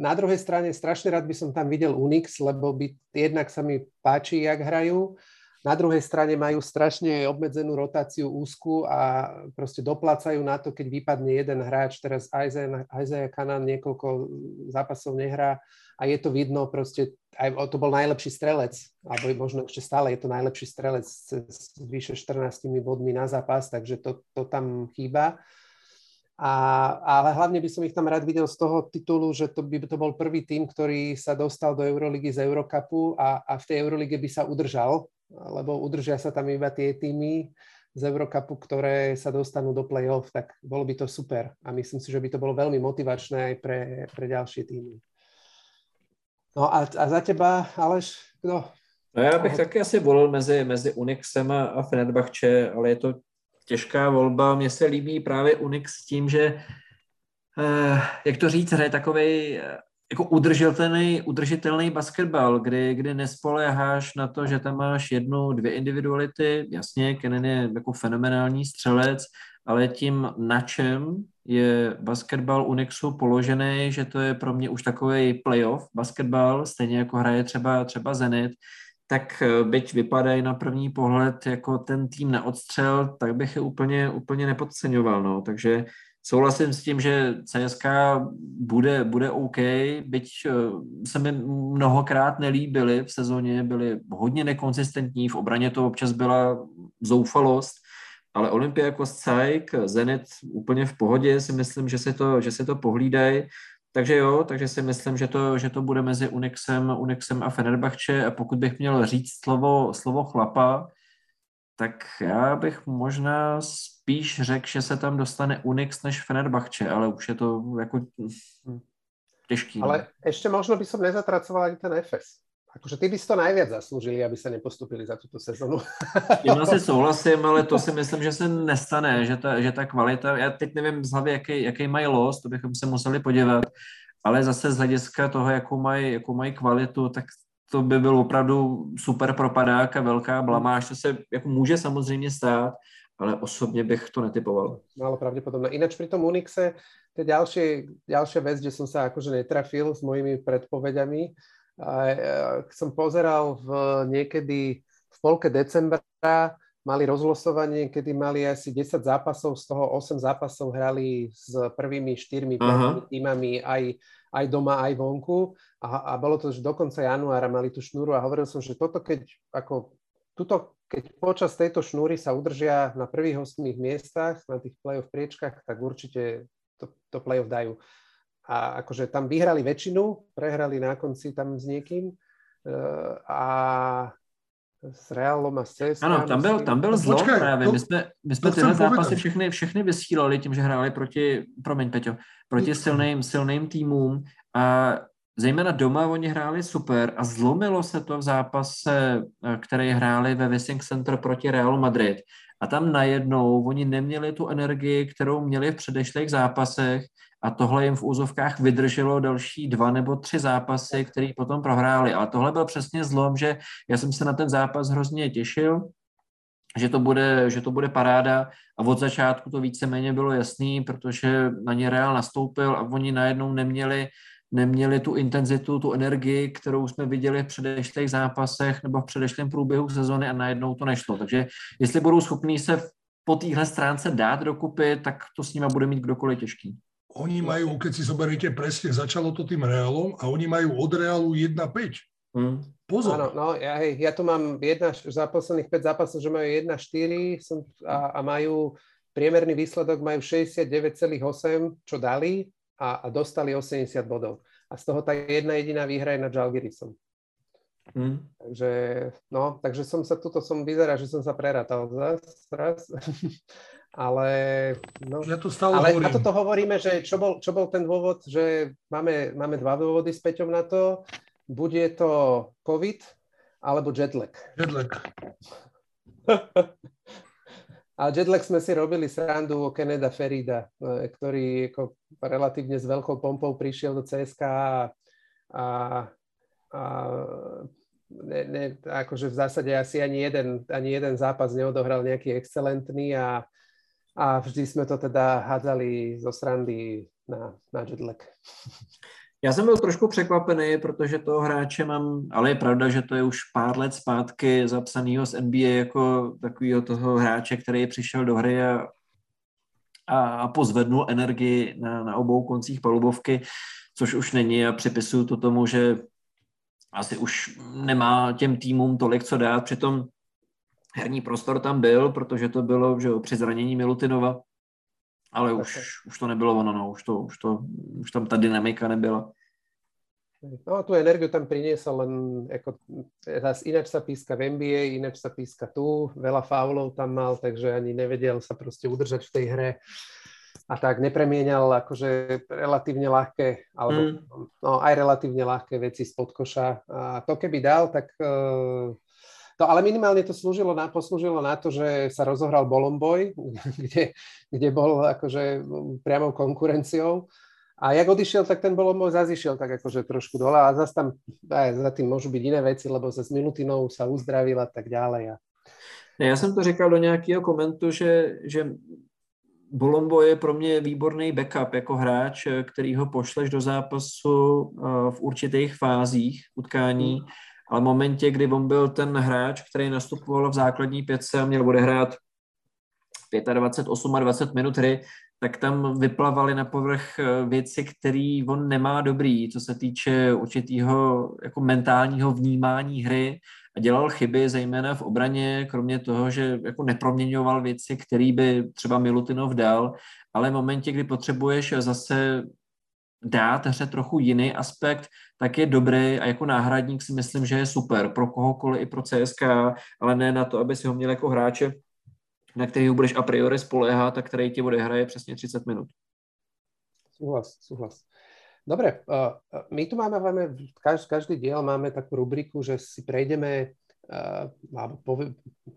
na druhej strane strašne rád by som tam videl Unix, lebo by jednak sa mi páči, jak hrajú. Na druhej strane majú strašne obmedzenú rotáciu úzku a proste doplácajú na to, keď vypadne jeden hráč. Teraz Isaiah Kanan niekoľko zápasov nehrá a je to vidno proste, aj to bol najlepší strelec, alebo možno ešte stále je to najlepší strelec s vyše 14 bodmi na zápas, takže to, to tam chýba. A, ale hlavne by som ich tam rád videl z toho titulu, že to by to bol prvý tým, ktorý sa dostal do Euroligy z Eurocupu a, a v tej Eurolige by sa udržal, lebo udržia sa tam iba tie týmy z Eurocupu, ktoré sa dostanú do play-off, tak bolo by to super. A myslím si, že by to bolo veľmi motivačné aj pre, pre ďalšie týmy. No a, a za teba, Aleš, kdo? No já bych taky asi volil mezi, mezi Unixem a Fenerbahče, ale je to těžká volba. Mně se líbí právě Unix tím, že, eh, jak to říct, hraje takový eh, jako udržitelný, udržitelný basketbal, kdy, kdy nespoléháš na to, že tam máš jednu, dvě individuality. Jasně, Kenan je jako fenomenální střelec, ale tím na čem je basketbal Unixu položený, že to je pro mě už takový playoff basketbal, stejně jako hraje třeba, třeba Zenit, tak eh, byť vypadají na první pohled jako ten tým na odstřel, tak bych je úplně, úplně nepodceňoval. No. Takže souhlasím s tím, že CSK bude, bude OK, byť eh, se mi mnohokrát nelíbily v sezóně, byly hodně nekonzistentní, v obraně to občas byla zoufalost, ale jako Cajk, Zenit úplně v pohodě, si myslím, že se to, že se to pohlídají takže jo, takže si myslím, že to, že to bude mezi Unixem, Unixem a Fenerbahče a pokud bych měl říct slovo, slovo chlapa, tak já bych možná spíš řekl, že se tam dostane Unix než Fenerbahče, ale už je to jako těžký. No. Ale ještě možno by som nezatracoval ani ten FS. Akože ty by si to najviac zaslúžili, aby sa nepostupili za túto sezonu. Tím asi souhlasím, ale to si myslím, že se nestane, že ta, že ta kvalita, já teď nevím z hlavy, jaký, jaký mají los, to bychom se museli podívat, ale zase z hlediska toho, jakou mají, jakou mají kvalitu, tak to by byl opravdu super propadák a velká blamáž. To se jako může samozřejmě stát, ale osobně bych to netypoval. Málo pravděpodobné. Ináč pri tom Unixe, to je ďalšie, ďalšia vec, kde som sa akože netrafil s mojimi predpovediami, som pozeral v, niekedy v polke decembra, mali rozlosovanie, kedy mali asi 10 zápasov, z toho 8 zápasov hrali s prvými štyrmi týmami aj, aj doma, aj vonku. A, a bolo to, že do konca januára mali tú šnúru a hovoril som, že toto keď, ako, tuto, keď počas tejto šnúry sa udržia na prvých 8 miestach, na tých play-off priečkách, tak určite to, to play-off dajú a akože tam vyhrali väčšinu, prehrali na konci tam s niekým eh, a s Realom a s. Ano, tam byl, tam byl zlo Počkej, právě. To, my jsme, my jsme tyhle zápasy všechny, všechny vysílali tím, že hráli proti, promiň Peťo, proti silným, silným týmům a zejména doma oni hráli super a zlomilo se to v zápase, eh, který hráli ve Wissing Center proti Realu Madrid. A tam najednou oni neměli tu energii, kterou měli v předešlých zápasech a tohle jim v úzovkách vydrželo další dva nebo tři zápasy, které potom prohráli. A tohle byl přesně zlom, že já jsem se na ten zápas hrozně těšil, že to bude, že to bude paráda a od začátku to víceméně bylo jasný, protože na ně Real nastoupil a oni najednou neměli neměli tu intenzitu, tu energii, kterou jsme viděli v předešlých zápasech nebo v předešlém průběhu sezony a najednou to nešlo. Takže jestli budou schopní se po téhle stránce dát dokupy, tak to s nimi bude mít kdokoliv těžký. Oni mají, keď si zoberiete presne, začalo to tým Realom a oni majú od Realu 1-5. Hmm. Pozor. Áno, no, ja, hej, ja tu mám jedna, za posledných 5 zápasov, že majú 1-4 a, a majú priemerný výsledok majú 69,8, čo dali a, a dostali 80 bodov. A z toho tá jedna jediná výhra je nad Žalgirisom. Hmm. Takže, no, takže som sa, tuto som vyzerá, že som sa prerátal zase ale, no, ja to stále ale hovorím. na toto hovoríme, že čo bol, čo bol ten dôvod, že máme, máme dva dôvody s Peťom na to, bude to COVID alebo jetlag. Jetlag. A jetlag sme si robili srandu o Keneda Ferida, e, ktorý ako relatívne s veľkou pompou prišiel do CSK a, a, a ne, ne, akože v zásade asi ani jeden, ani jeden zápas neodohral nejaký excelentný a, a vždy sme to teda hádzali zo srandy na, na jetlag. Já jsem byl trošku překvapený, protože toho hráče mám, ale je pravda, že to je už pár let zpátky zapsanýho z NBA jako takového toho hráče, který přišel do hry a, a pozvednul energii na, na obou koncích palubovky, což už není a připisuju to tomu, že asi už nemá těm týmům tolik co dát, přitom herní prostor tam byl, protože to bylo že při zranění Milutinova, ale už, už to nebylo ono, no, už, to, už, to, už tam ta dynamika nebyla. No tú energiu tam priniesol, len ako, zás ináč sa píska v NBA, ináč sa píska tu, veľa faulov tam mal, takže ani nevedel sa proste udržať v tej hre a tak nepremienial akože relatívne ľahké, alebo mm. no, aj relatívne ľahké veci spod koša. A to keby dal, tak uh, to, ale minimálne to slúžilo na, poslúžilo na to, že sa rozohral Bolomboj, kde, kde bol akože priamou konkurenciou. A jak odišiel, tak ten Bolomboj zazišiel tak akože trošku dole a zase tam aj za tým môžu byť iné veci, lebo sa s Milutinou sa uzdravil a tak ďalej. A... Já jsem to říkal do nějakého komentu, že, že Bolombo je pro mě výborný backup jako hráč, který ho pošleš do zápasu eh, v určitých fázích utkání hmm ale v momentě, kdy on byl ten hráč, který nastupoval v základní pětce a měl odehrát 25, 28 minut hry, tak tam vyplavaly na povrch eh, věci, které on nemá dobrý, co se týče určitého jako mentálního vnímání hry a dělal chyby, zejména v obraně, kromě toho, že jako neproměňoval věci, které by třeba Milutinov dal, ale v momentě, kdy potřebuješ zase dát hře trochu jiný aspekt, tak je dobrý a jako náhradník si myslím, že je super pro kohokoliv i pro CSK, ale ne na to, aby si ho měl jako hráče, na který budeš a priori spoléhat a který ti odehraje přesně 30 minut. Súhlas, súhlas. Dobre, my tu máme, máme každý diel máme takú rubriku, že si prejdeme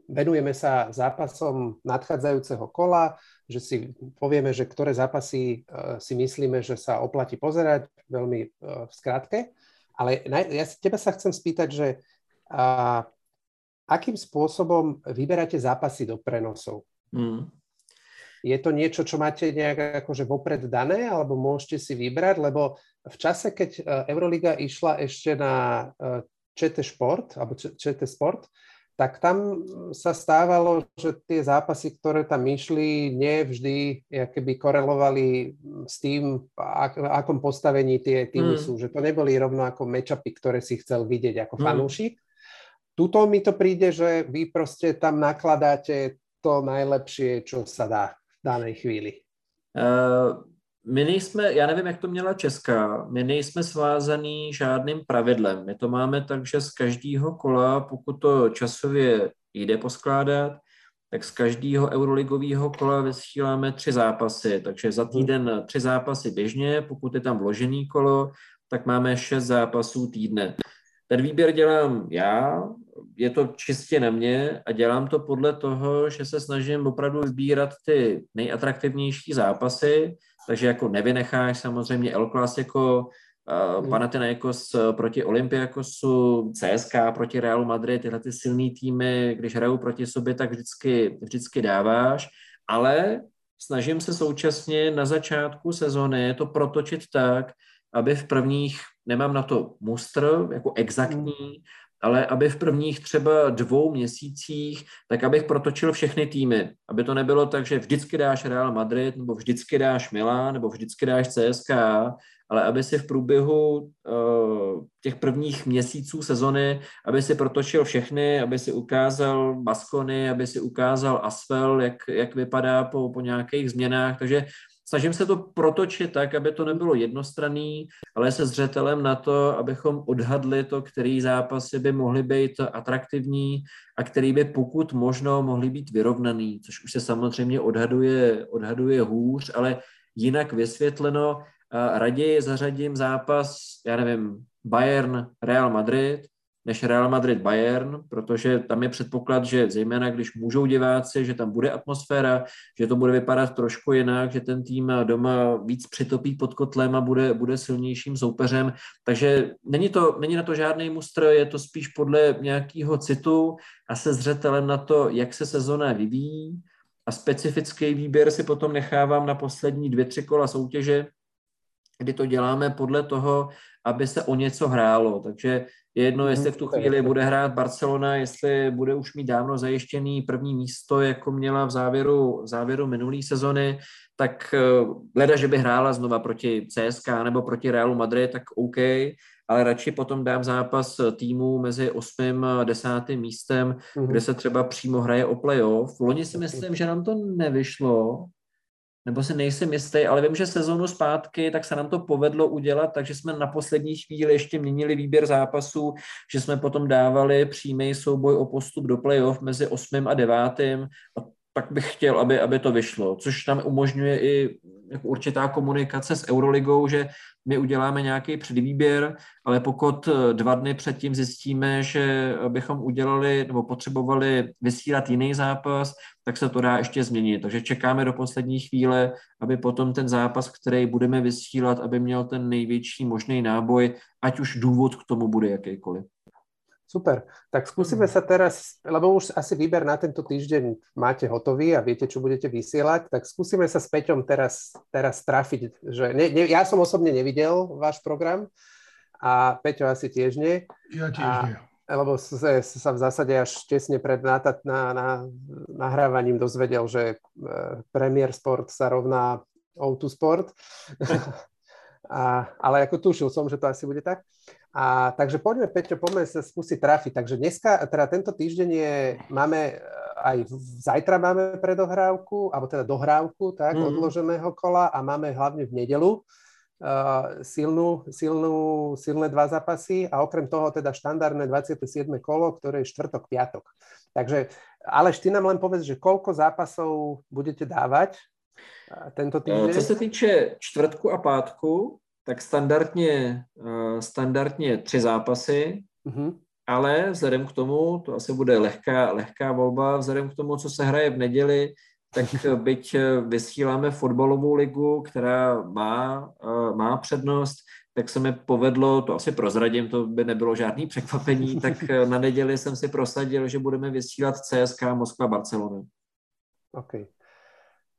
venujeme sa zápasom nadchádzajúceho kola, že si povieme, že ktoré zápasy e, si myslíme, že sa oplatí pozerať veľmi e, v skratke. Ale ja teba sa chcem spýtať, že a, akým spôsobom vyberáte zápasy do prenosov? Mm. Je to niečo, čo máte nejak akože vopred dané, alebo môžete si vybrať? Lebo v čase, keď Euroliga išla ešte na ČT Sport, alebo ČT Sport, tak tam sa stávalo, že tie zápasy, ktoré tam išli, nevždy keby korelovali s tým, ak, akom postavení tie týmy mm. sú. Že to neboli rovno ako matchupy, ktoré si chcel vidieť ako mm. fanúšik. Tuto mi to príde, že vy proste tam nakladáte to najlepšie, čo sa dá v danej chvíli. Uh, my nejsme, já nevím, jak to měla Česká, my nejsme svázaný žádným pravidlem. My to máme tak, že z každého kola, pokud to časově jde poskládat, tak z každého euroligového kola vysíláme tři zápasy. Takže za týden tři zápasy běžně, pokud je tam vložený kolo, tak máme šest zápasů týdne. Ten výběr dělám já, je to čistě na mě a dělám to podle toho, že se snažím opravdu vybírat ty nejatraktivnější zápasy, takže jako nevynecháš samozřejmě El Clasico, uh, Panathinaikos proti Olympiakosu, CSK proti Realu Madrid, tyhle ty silné týmy, když hrajou proti sobě, tak vždycky, vždycky dáváš, ale snažím se současně na začátku sezóny to protočit tak, aby v prvních, nemám na to mustr jako exaktní, mm. Ale aby v prvních třeba dvou měsících, tak abych protočil všechny týmy. Aby to nebylo tak, že vždycky dáš Real Madrid, nebo vždycky dáš Milan, nebo vždycky dáš CSKA, ale aby si v průběhu uh, těch prvních měsíců sezony, aby si protočil všechny, aby si ukázal Baskony, aby si ukázal Asfel, jak, jak vypadá po, po nějakých změnách, takže snažím se to protočit tak, aby to nebylo jednostranný, ale se zřetelem na to, abychom odhadli to, který zápasy by mohly být atraktivní a který by pokud možno mohly být vyrovnaný, což už se samozřejmě odhaduje, odhaduje hůř, ale jinak vysvětleno, raději zařadím zápas, já nevím, Bayern, Real Madrid, než Real Madrid Bayern, protože tam je předpoklad, že zejména když můžou diváci, že tam bude atmosféra, že to bude vypadat trošku jinak, že ten tým doma víc přitopí pod kotlem a bude, bude silnějším soupeřem. Takže není, to, není na to žádný mustr, je to spíš podle nějakého citu a se zřetelem na to, jak se sezona vyvíjí a specifický výběr si potom nechávám na poslední dvě, tři kola soutěže, kdy to děláme podle toho, aby se o něco hrálo. Takže je jedno, mhm, jestli v tu chvíli bude hrát Barcelona, jestli bude už mít dávno zajištěný první místo, jako měla v závěru, v závěru minulé sezony, tak eh, leda, že by hrála znova proti CSK nebo proti Realu Madrid, tak OK, ale radši potom dám zápas týmu mezi 8. a 10. místem, mm-hmm. kde se třeba přímo hraje o playoff. V loni si myslím, že nám to nevyšlo, nebo si nejsem jistý, ale vím, že sezónu zpátky, tak se nám to povedlo udělat, takže jsme na poslední chvíli ještě měnili výběr zápasů, že jsme potom dávali přímý souboj o postup do playoff mezi 8. a 9. A tak bych chtěl, aby, aby to vyšlo, což nám umožňuje i jako určitá komunikace s Euroligou, že my uděláme nějaký předvýběr, ale pokud dva dny předtím zjistíme, že bychom udělali nebo potřebovali vysílat jiný zápas, tak se to dá ještě změnit. Takže čekáme do poslední chvíle, aby potom ten zápas, který budeme vysílat, aby měl ten největší možný náboj, ať už důvod k tomu bude jakýkoliv. Super. Tak skúsime sa teraz, lebo už asi výber na tento týždeň máte hotový a viete, čo budete vysielať, tak skúsime sa s Peťom teraz, teraz trafiť. Že ne, ne, ja som osobne nevidel váš program a Peťo asi tiež nie. Ja tiež a, nie. Lebo sa, sa v zásade až tesne pred na, na, na, nahrávaním dozvedel, že e, Premier Sport sa rovná O2 Sport. a, ale ako tušil som, že to asi bude tak. A takže poďme, Peťo, poďme sa skúsiť trafiť. Takže dneska, teda tento týždeň je, máme aj zajtra máme predohrávku, alebo teda dohrávku, tak, mm-hmm. odloženého kola a máme hlavne v nedelu uh, silnú, silnú, silné dva zápasy a okrem toho teda štandardné 27. kolo, ktoré je štvrtok, piatok. Takže, Aleš, ty nám len povedz, že koľko zápasov budete dávať tento týždeň? Co se týče čtvrtku a pátku, tak standardně, uh, standardně tři zápasy, mm-hmm. ale vzhledem k tomu, to asi bude lehká, lehká volba, vzhledem k tomu, co se hraje v neděli, tak byť eh, vysíláme fotbalovou ligu, která má, má přednost, tak se mi povedlo, to asi prozradím, to by nebylo žádný překvapení, tak na neděli jsem si prosadil, že budeme vysílat CSK Moskva Barcelona. Okay.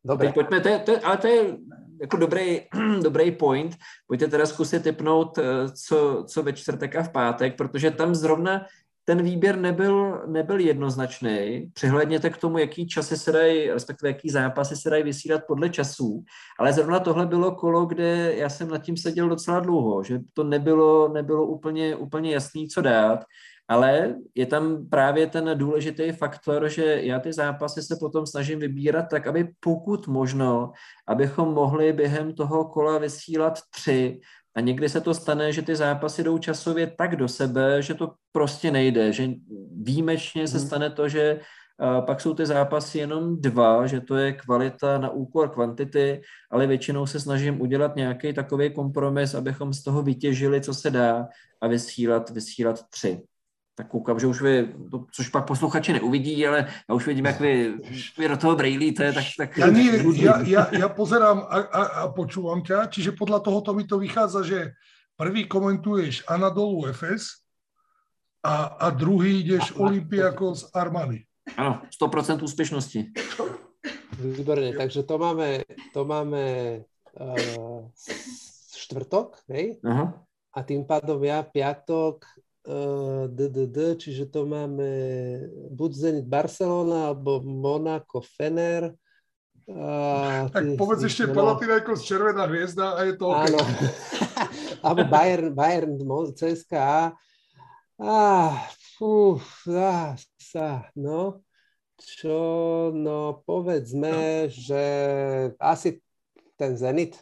Dobre. Teď pojďme, to je, to ale to je jako dobrý, dobrý point. Pojďte teda zkusit typnout, eh, co, co ve čtvrtek a v pátek, protože tam zrovna ten výběr nebyl, nebyl jednoznačný. Přihledněte k tomu, jaký časy se dají, respektive jaký zápasy se dají vysílat podle časů. Ale zrovna tohle bylo kolo, kde já jsem nad tím seděl docela dlouho, že to nebylo, nebylo úplně, úplně jasný, co dát ale je tam právě ten důležitý faktor, že já ty zápasy se potom snažím vybírat tak, aby pokud možno, abychom mohli během toho kola vysílat tři, a někdy se to stane, že ty zápasy jdou časově tak do sebe, že to prostě nejde, že výjimečně se mhm. stane to, že pak jsou ty zápasy jenom dva, že to je kvalita na úkor kvantity, ale většinou se snažím udělat nějaký takový kompromis, abychom z toho vytěžili, co se dá a vysílat, vysílat tři tak koukám, že už vy, to, což pak posluchači neuvidí, ale já už vidím, jak vy, vy do toho brejlíte, tak... tak ja, nie, ja, ja, ja pozerám a, a, a počúvam ťa, čiže podľa tohoto mi to vychádza, že prvý komentuješ Anadolu FS a, a druhý ideš Olympiakos Armani. Áno, 100% úspešnosti. Výborne, takže to máme, to máme uh, štvrtok, hej? Aha. A tým pádom ja piatok DDD, čiže to máme buď Zenit Barcelona, alebo Monaco Fener. Uh, tak ty, povedz ešte no, Palatinajkos Červená hviezda a je to OK. Áno. alebo Bayern, Bayern CSKA. Ah, fú, ah, sa, no. Čo, no povedzme, no. že asi ten Zenit,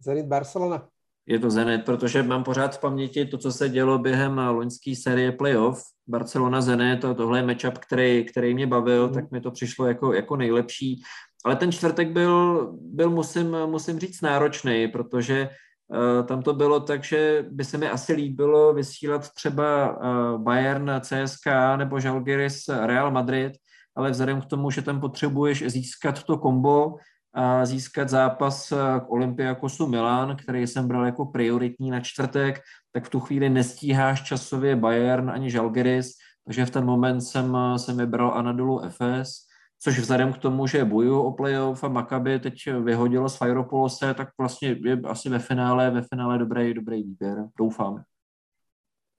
Zenit Barcelona. Je to Zenit, protože mám pořád v paměti to, co se dělo během loňské série playoff. Barcelona Zenit, to, tohle je matchup, který, který mě bavil, mm. tak mi to přišlo jako, jako nejlepší. Ale ten čtvrtek byl, byl musím, musím říct, náročný, protože uh, tam to bylo tak, že by se mi asi líbilo vysílat třeba uh, Bayern, CSK nebo Žalgiris Real Madrid, ale vzhledem k tomu, že tam potřebuješ získat to kombo, a získat zápas eh, k Olympiakosu Milan, který jsem bral jako prioritní na čtvrtek, tak v tu chvíli nestíháš časově Bayern ani Žalgiris, takže v ten moment jsem, eh, jsem vybral Anadolu FS, což vzhledem k tomu, že bojuju o playoff a Maccabi teď vyhodilo z Fajropolose, tak vlastně je asi ve finále, ve finále dobrý, dobrý výběr, doufám.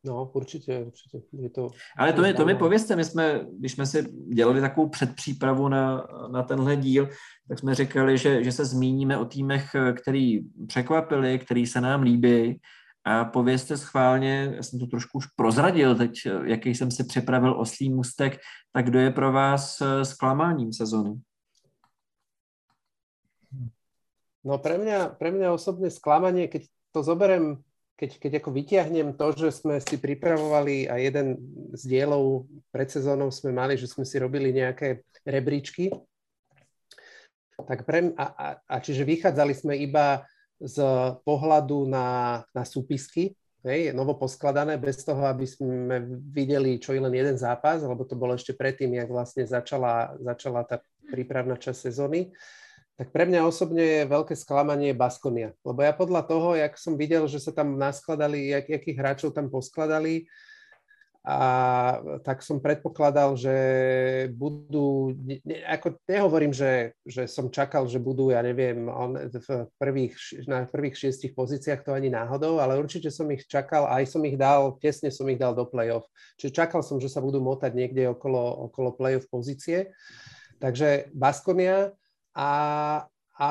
No, určitě, určitě. Je to, Ale to mi, to mi povězte, my jsme, když jsme si dělali takovou předpřípravu na, na tenhle díl, tak jsme říkali, že, že se zmíníme o týmech, který překvapili, který se nám líbí. A povězte schválně, já jsem to trošku už prozradil teď, jaký jsem si připravil oslý můstek, tak kdo je pro vás zklamáním sezony? No pre mňa, pre mňa osobne sklamanie, keď to zoberiem keď, keď ako vyťahnem to, že sme si pripravovali a jeden z dielov pred sezónou sme mali, že sme si robili nejaké rebríčky, tak pre, a, a, a čiže vychádzali sme iba z pohľadu na, na súpisky, hej, novo poskladané, bez toho, aby sme videli čo i len jeden zápas, lebo to bolo ešte predtým, jak vlastne začala, začala tá prípravná časť sezóny tak pre mňa osobne je veľké sklamanie Baskonia. Lebo ja podľa toho, jak som videl, že sa tam naskladali, jak, jakých hráčov tam poskladali, a tak som predpokladal, že budú, ne, ako nehovorím, že, že som čakal, že budú, ja neviem, on, v prvých, na prvých šiestich pozíciách to ani náhodou, ale určite som ich čakal, aj som ich dal, tesne som ich dal do play-off. Čiže čakal som, že sa budú motať niekde okolo, okolo play-off pozície. Takže Baskonia, a, a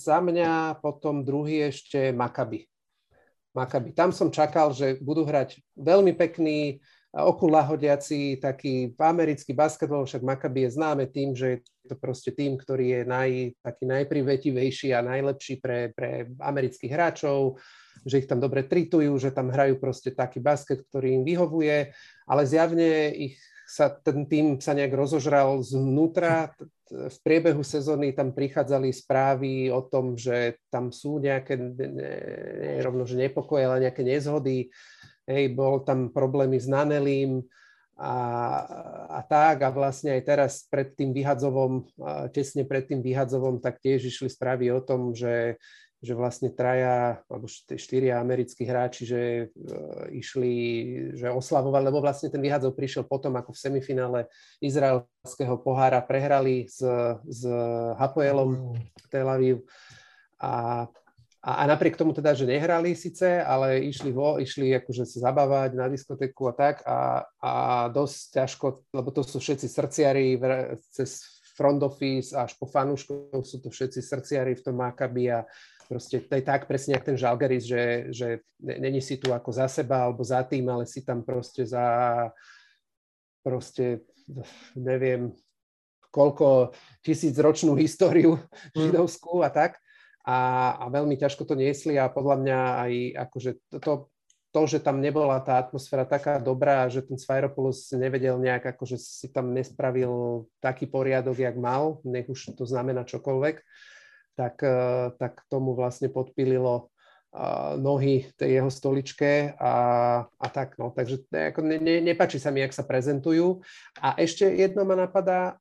za mňa potom druhý ešte Makaby. Makaby. Tam som čakal, že budú hrať veľmi pekný, okulahodiaci taký americký basketbal, však Makaby je známe tým, že je to proste tým, ktorý je naj, taký najprivetivejší a najlepší pre, pre amerických hráčov, že ich tam dobre tritujú, že tam hrajú proste taký basket, ktorý im vyhovuje, ale zjavne ich sa ten tým sa nejak rozožral znútra. V priebehu sezóny tam prichádzali správy o tom, že tam sú nejaké, nie rovno, že nepokoje, ale nejaké nezhody. Hej, bol tam problémy s Nanelím a, a tak. A vlastne aj teraz pred tým vyhadzovom, tesne pred tým vyhadzovom, tak tiež išli správy o tom, že že vlastne traja alebo štyria americkí hráči, že uh, išli, že oslavovali, lebo vlastne ten vyhádzov prišiel potom, ako v semifinále izraelského pohára prehrali s, s Hapoelom Tel Aviv a, a, a napriek tomu teda, že nehrali síce, ale išli, vo, išli akože sa zabávať na diskotéku a tak a, a dosť ťažko, lebo to sú všetci srdciari cez front office až po fanúškov sú to všetci srdciari v tom Maccabi a Proste to je tak presne, jak ten Žalgaris, že, že není si tu ako za seba alebo za tým, ale si tam proste za proste neviem koľko tisícročnú históriu mm. židovskú a tak. A, a veľmi ťažko to niesli a podľa mňa aj akože to, to, že tam nebola tá atmosféra taká dobrá, že ten Sfairopoulos nevedel nejak, akože si tam nespravil taký poriadok, jak mal, nech už to znamená čokoľvek, tak, eh, tak tomu vlastne podpililo eh, nohy tej jeho stoličke a, a tak. No. Takže ako ne, ne, nepačí sa mi, jak sa prezentujú. A ešte jedno ma napadá,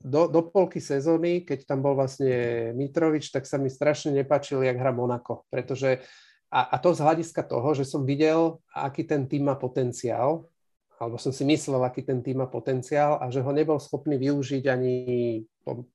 do, do polky sezóny, keď tam bol vlastne Mitrovič, tak sa mi strašne nepačil, jak hra Monako, pretože a, a to z hľadiska toho, že som videl, aký ten tým má potenciál alebo som si myslel, aký ten tým má potenciál a že ho nebol schopný využiť ani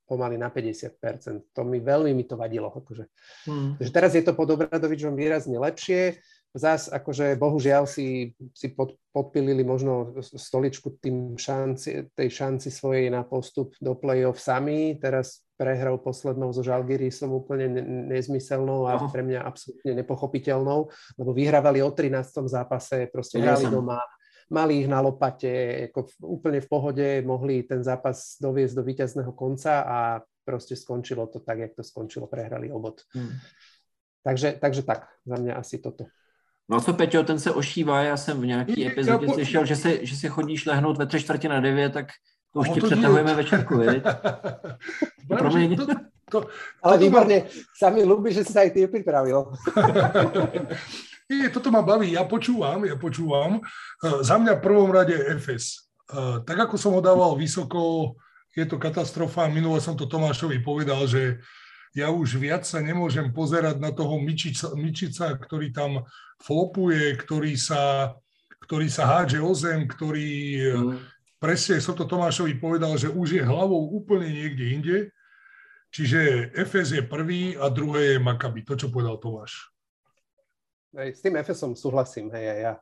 pomaly na 50%. To mi veľmi mi to vadilo. Akože. Hmm. Takže teraz je to pod Obradovičom výrazne lepšie. Zas akože bohužiaľ si, si pod, podpilili možno stoličku tým šanci, tej šanci svojej na postup do play-off sami. Teraz prehral poslednou so Žalgirisom úplne nezmyselnou a pre mňa absolútne nepochopiteľnou, lebo vyhrávali o 13. zápase, proste hrali doma, mali ich na lopate, ako v, úplne v pohode, mohli ten zápas doviesť do víťazného konca a proste skončilo to tak, jak to skončilo, prehrali obod. Hmm. Takže, takže tak, za mňa asi toto. No co Peťo, ten se ošívá, já jsem v nějaký epizodě slyšel, že si, že si chodíš lehnout ve tři čtvrtě na devět, tak to už no, ti přetahujeme večerku, viď? Promiň. To, to, Ale výborně, sami ľúbi, že si sa aj ty pripravil. Nie, toto ma baví, ja počúvam, ja počúvam. Uh, za mňa v prvom rade FS. Uh, tak ako som ho dával vysoko, je to katastrofa. Minule som to Tomášovi povedal, že ja už viac sa nemôžem pozerať na toho Mičica, Mičica ktorý tam flopuje, ktorý sa, ktorý sa hádže o zem, ktorý mm. presne som to Tomášovi povedal, že už je hlavou úplne niekde inde. Čiže FS je prvý a druhé je Makabi. To, čo povedal Tomáš. S tým FSom súhlasím, hej, aj ja.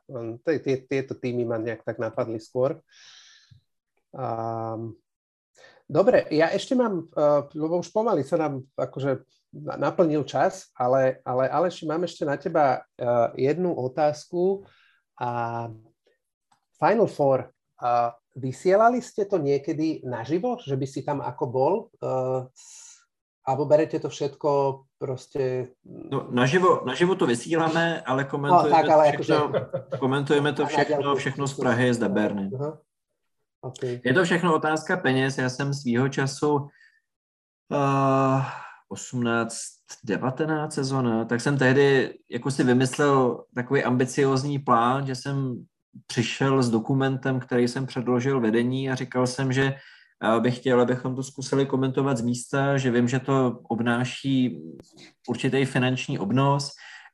Tie, tieto týmy ma nejak tak napadli skôr. Um, dobre, ja ešte mám, uh, lebo už pomaly sa nám akože naplnil čas, ale, ale Aleši, mám ešte na teba uh, jednu otázku. A Final Four, uh, vysielali ste to niekedy naživo, že by si tam ako bol? Uh, alebo berete to všetko prostě... No, naživo, naživo to vysíláme, ale komentujeme, no, tak, ale všechno, jakože... komentujeme to všechno, všechno z Prahy, z Deberny. Okay. Je to všechno otázka peněz. Já jsem svýho času uh, 18, 19 sezona, tak jsem tehdy jako si vymyslel takový ambiciozní plán, že jsem přišel s dokumentem, který jsem předložil vedení a říkal jsem, že bych chtěl, abychom to zkusili komentovat z místa, že vím, že to obnáší určitý finanční obnos,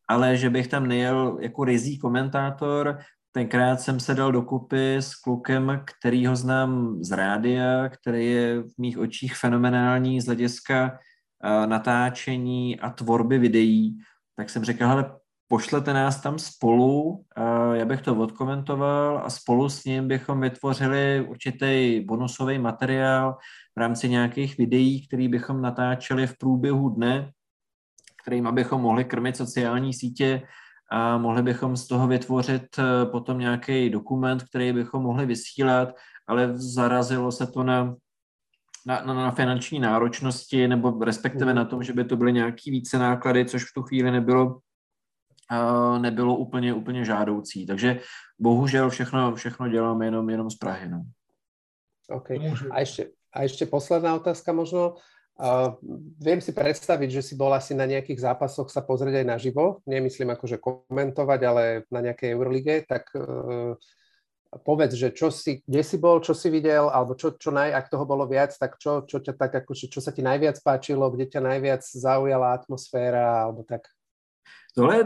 ale že bych tam nejel jako rizí komentátor. Tenkrát jsem se dal dokupy s klukem, který ho znám z rádia, který je v mých očích fenomenální z hlediska natáčení a tvorby videí. Tak jsem řekl, hele, pošlete nás tam spolu, já bych to odkomentoval a spolu s ním bychom vytvořili určitý bonusový materiál v rámci nějakých videí, který bychom natáčeli v průběhu dne, kterým abychom mohli krmit sociální sítě a mohli bychom z toho vytvořit eh, potom nějaký dokument, který bychom mohli vysílat, ale zarazilo se to na na, na, na finanční náročnosti, nebo respektive na tom, že by to byly nějaký více náklady, což v tu chvíli nebylo nebylo úplně, úplně žádoucí. Takže bohužel všechno, všechno děláme jenom, jenom z Prahy. No. OK. A ještě, a ještě posledná otázka možno. Uh, viem si predstaviť, že si bol asi na nejakých zápasoch sa pozrieť aj naživo, nemyslím akože komentovať, ale na nejakej Eurolige, tak uh, povedz, že čo si, kde si bol, čo si videl, alebo čo, čo naj, ak toho bolo viac, tak čo, čo, ťa tak, akože, čo sa ti najviac páčilo, kde ťa najviac zaujala atmosféra, alebo tak. Tohle je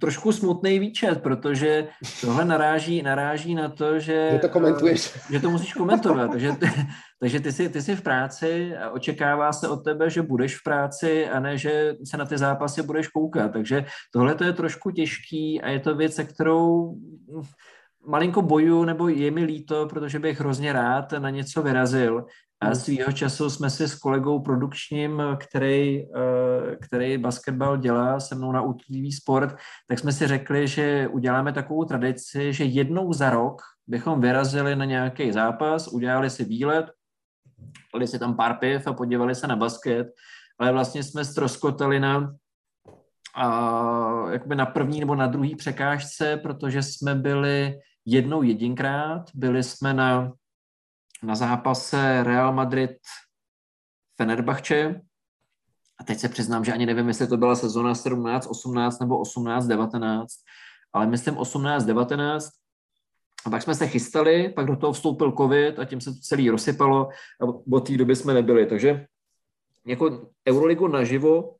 trošku smutný výčet, protože tohle naráží, naráží na to, že, že to komentuješ. Eh, že to musíš komentovat. takže ty, takže ty jsi, ty jsi v práci a očekává se od tebe, že budeš v práci a ne, že se na ty zápasy budeš koukat. Takže tohle to je trošku těžký a je to věc, se kterou malinko boju, nebo je mi líto, protože bych hrozně rád na něco vyrazil. A svýho času jsme si s kolegou produkčním, který, eh, který basketbal dělá se mnou na útlivý sport, tak jsme si řekli, že uděláme takovou tradici, že jednou za rok bychom vyrazili na nějaký zápas, udělali si výlet, dali si tam pár piv a podívali se na basket, ale vlastně jsme stroskotali na a jakoby na první nebo na druhý překážce, protože jsme byli jednou jedinkrát, byli jsme na na zápase Real Madrid Fenerbahce. A teď se přiznám, že ani nevím, jestli to byla sezona 17, 18 nebo 18, 19, ale myslím 18, 19. A pak jsme se chystali, pak do toho vstoupil covid a tím se to celý rozsypalo a od té doby jsme nebyli. Takže jako Euroligu naživo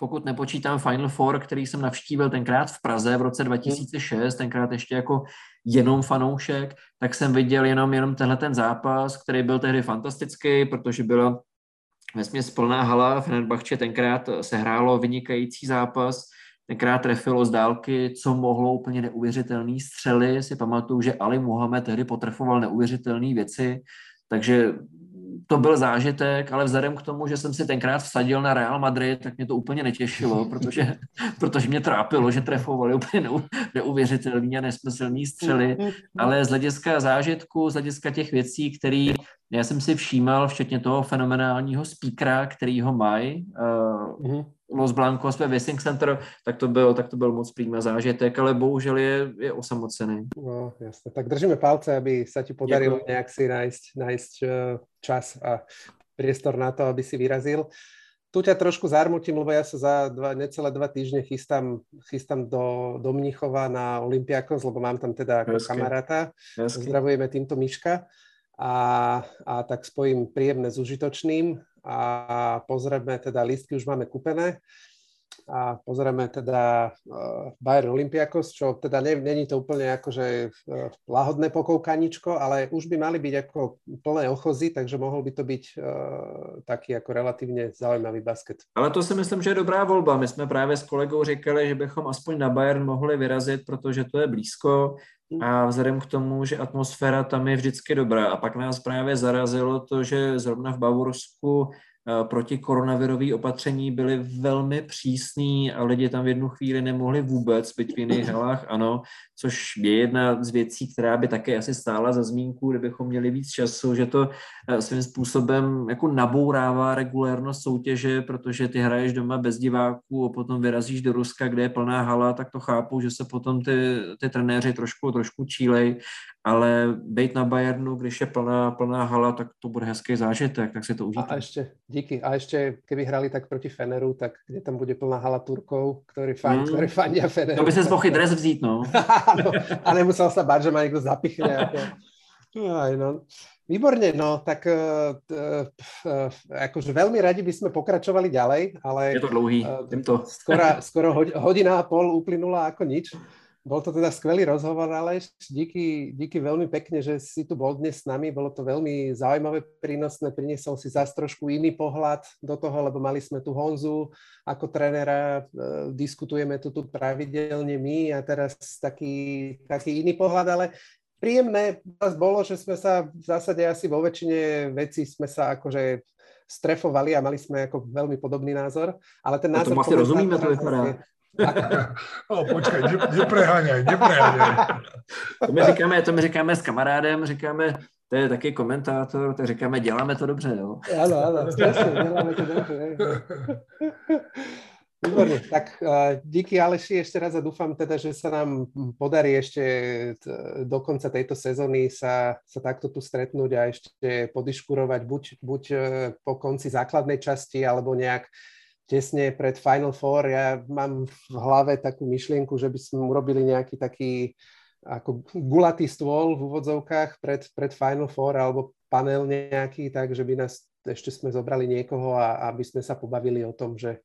pokud nepočítám Final Four, který jsem navštívil tenkrát v Praze v roce 2006, tenkrát ještě jako jenom fanoušek, tak jsem viděl jenom, jenom tenhle ten zápas, který byl tehdy fantastický, protože byla vesměs plná hala, Fenerbahče tenkrát se hrálo vynikající zápas, tenkrát trefilo z dálky, co mohlo úplně neuvěřitelný střely. Si pamatuju, že Ali Muhammad tehdy potrfoval neuvěřitelné věci, takže to byl zážitek, ale vzhledem k tomu, že jsem si tenkrát vsadil na Real Madrid, tak mě to úplně netěšilo, protože, protože mě trápilo, že trefovali úplně neuvěřitelný a nesmyslný střely, ale z hlediska zážitku, z hlediska těch věcí, které já jsem si všímal, včetně toho fenomenálního speakera, který ho mají, uh, Los Blancos ve Wissing Center, tak to byl, tak to byl moc přímý zážitek, ale bohužel je, je osamocený. No, jasne. Tak držíme palce, aby sa ti podarilo Děkuji. nejak si nájsť, nájsť eh, čas a priestor na to, aby si vyrazil. Tu ťa trošku zarmutím, lebo ja sa za dva, necelé dva týždne chystám, chystám do, do Mnichova na Olympiakos, lebo mám tam teda ako kamaráta. Zdravujeme týmto Miška. A, a tak spojím príjemné s užitočným a pozrieme teda, lístky už máme kúpené a pozrieme teda uh, Bayern Olympiakos, čo teda není to úplne akože uh, lahodné pokoukaničko, ale už by mali byť ako plné ochozy, takže mohol by to byť uh, taký ako relatívne zaujímavý basket. Ale to si myslím, že je dobrá volba. My jsme právě s kolegou říkali, že bychom aspoň na Bayern mohli vyrazit, protože to je blízko a vzhledem k tomu, že atmosféra tam je vždycky dobrá. A pak nás právě zarazilo to, že zrovna v Bavorsku Eh, proti koronavirové opatření byly velmi přísný a lidi tam v jednu chvíli nemohli vůbec být v jiných halách, ano, což je jedna z věcí, která by také asi stála za zmínku, kdybychom měli víc času, že to eh, svým způsobem jako nabourává regulérnost soutěže, protože ty hraješ doma bez diváků a potom vyrazíš do Ruska, kde je plná hala, tak to chápu, že se potom ty, ty trenéři trošku, trošku čílej, ale být na Bayernu, když je plná, plná hala, tak to bude hezký zážitek, tak si to užijte. A ještě, díky. A ještě, keby hrali tak proti Feneru, tak kde tam bude plná hala Turkov, který, fan, mm. který fandia Feneru. To by se mohl dres vzít, no. no. A nemusel se bát, že má někdo zapichne. Jako. Aj, no. Výborne, no tak uh, uh, akože veľmi radi by sme pokračovali ďalej, ale... Je to dlouhý, uh, to. Skoro, skoro hodina a pol uplynula ako nič. Bol to teda skvelý rozhovor, ale díky, díky veľmi pekne, že si tu bol dnes s nami. Bolo to veľmi zaujímavé, prínosné. Priniesol si zase trošku iný pohľad do toho, lebo mali sme tu Honzu ako trénera, e, diskutujeme tu, tu pravidelne my a teraz taký, taký iný pohľad, ale príjemné bolo, že sme sa v zásade asi vo väčšine veci sme sa akože strefovali a mali sme ako veľmi podobný názor, ale ten názor... Asi rozumíme, to vypadá. No, počkej, ne, nepreháňaj, nepreháňaj. To my říkáme, to my říkáme s kamarádem, říkáme, to je taky komentátor, tak říkáme, děláme to dobře, jo. Ano, ano, děláme to dobře. Výborne, tak uh, díky Aleši ešte raz a dúfam teda, že sa nám podarí ešte do konca tejto sezóny sa, sa takto tu stretnúť a ešte podiškurovať buď, buď uh, po konci základnej časti alebo nejak tesne pred Final Four. Ja mám v hlave takú myšlienku, že by sme urobili nejaký taký ako gulatý stôl v úvodzovkách pred, pred Final Four alebo panel nejaký, tak že by nás ešte sme zobrali niekoho a aby sme sa pobavili o tom, že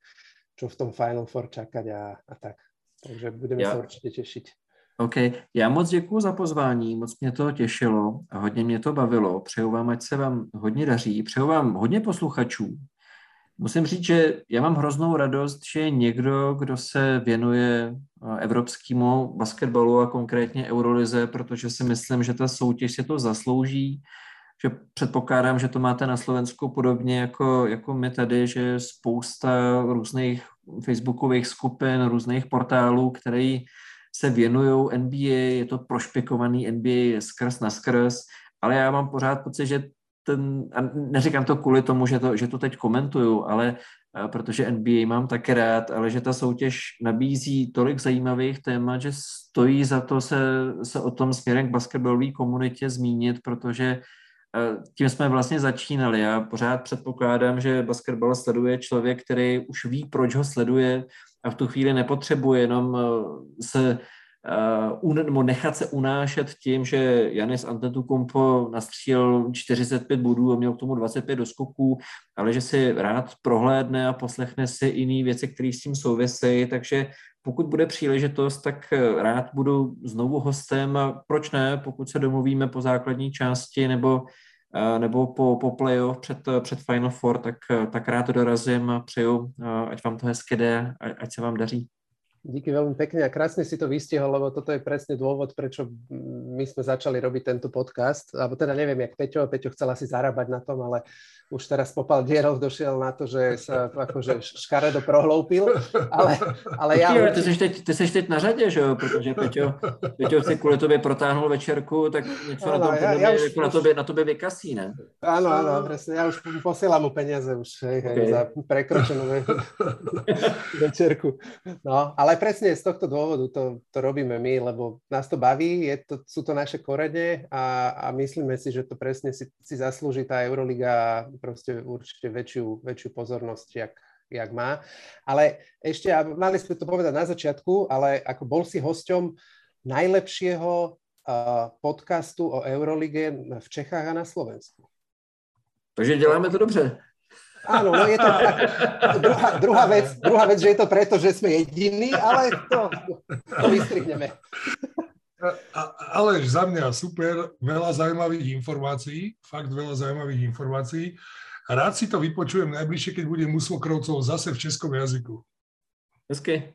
čo v tom Final Four čakať a, a tak. Takže budeme ja. se určitě těšit. OK, já moc děkuji za pozvání, moc mě to těšilo a hodně mě to bavilo. Přeju vám, ať se vám hodně daří, přeju vám hodně posluchačů, Musím říct, že já mám hroznou radost, že je někdo, kdo se věnuje eh, evropskému basketbalu a konkrétně Eurolize, protože si myslím, že ta soutěž si to zaslouží, že předpokládám, že to máte na Slovensku podobně jako, jako my tady, že spousta různých facebookových skupin, různých portálů, které se věnují NBA, je to prošpikovaný NBA skrz na skrz, ale já mám pořád pocit, že ten, a neříkám to kvůli tomu, že to, že to teď komentuju, ale protože NBA mám také rád, ale že ta soutěž nabízí tolik zajímavých témat, že stojí za to se, se o tom směrem k basketbalové komunitě zmínit, protože tím jsme vlastně začínali. Já pořád předpokládám, že basketbal sleduje člověk, který už ví, proč ho sleduje a v tu chvíli nepotřebuje jenom se uh, nechat se unášet tím, že Janis Antetokounmpo nastřílel 45 bodů a měl k tomu 25 doskoků, ale že si rád prohlédne a poslechne si jiné věci, které s tím souvisejí, takže pokud bude příležitost, tak rád budu znovu hostem a proč ne, pokud se domluvíme po základní části nebo nebo po, po playoff před, před Final Four, tak, tak rád dorazím a přeju, ať vám to hezky jde, ať se vám daří. Díky veľmi pekne a krásne si to vystihol, lebo toto je presne dôvod, prečo my sme začali robiť tento podcast. Alebo teda neviem, jak Peťo, Peťo chcel asi zarábať na tom, ale už teraz popal Dierov došiel na to, že sa akože škaredo prohloupil, ale, ale ja... Ty, ty, seš teď, ty seš teď na řadě, že jo, protože Peťo, Peťo si kvůli tobě protáhnul večerku, tak něco ano, na, tom ja, ja už, jako na, tobě, na tobě vykasí, ne? Áno, áno, presne, ja už posielam mu peniaze už hej, okay. hej, za prekročenú večerku. No, ale presne z tohto dôvodu to, to robíme my, lebo nás to baví, je to, sú to naše korene a, a myslíme si, že to presne si, si zaslúži tá Euroliga proste určite väčšiu, väčšiu pozornosť, jak, jak má. Ale ešte, a mali sme to povedať na začiatku, ale ako bol si hosťom najlepšieho uh, podcastu o Eurolige v Čechách a na Slovensku. Takže děláme to dobře. Áno, no je to druhá, druhá, vec, druhá vec, že je to preto, že sme jediní, ale to, to vystrihneme. Ale za mňa super, veľa zaujímavých informácií, fakt veľa zaujímavých informácií. Rád si to vypočujem najbližšie, keď budem u svokrovcov zase v českom jazyku. Hezky.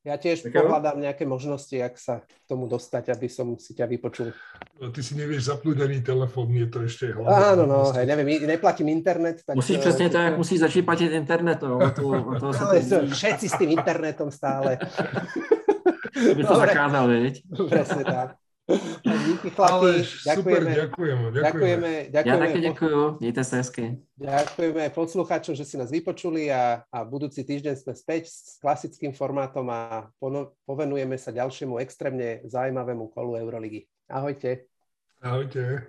Ja tiež tak pohľadám nejaké možnosti, jak sa k tomu dostať, aby som si ťa vypočul. No, ty si nevieš zapnúť ani telefón, je to ešte hlavne. Áno, no, hej, neviem, neplatím internet. Tak musíš přesně tak, jak musíš začít platit internet. No, to, to Ale to, všetci s tým internetom stále. To by to Dobre. zakázal, viď? Presne tak. Díky chlapi, Ale ďakujeme. Super, ďakujeme, ďakujeme. ďakujeme. Ja také ďakujem, mějte sa hezky. Ďakujeme poslucháčom, že si nás vypočuli a, a budúci týždeň sme späť s klasickým formátom a pono, povenujeme sa ďalšiemu extrémne zaujímavému kolu Euroligy. Ahojte. Ahojte.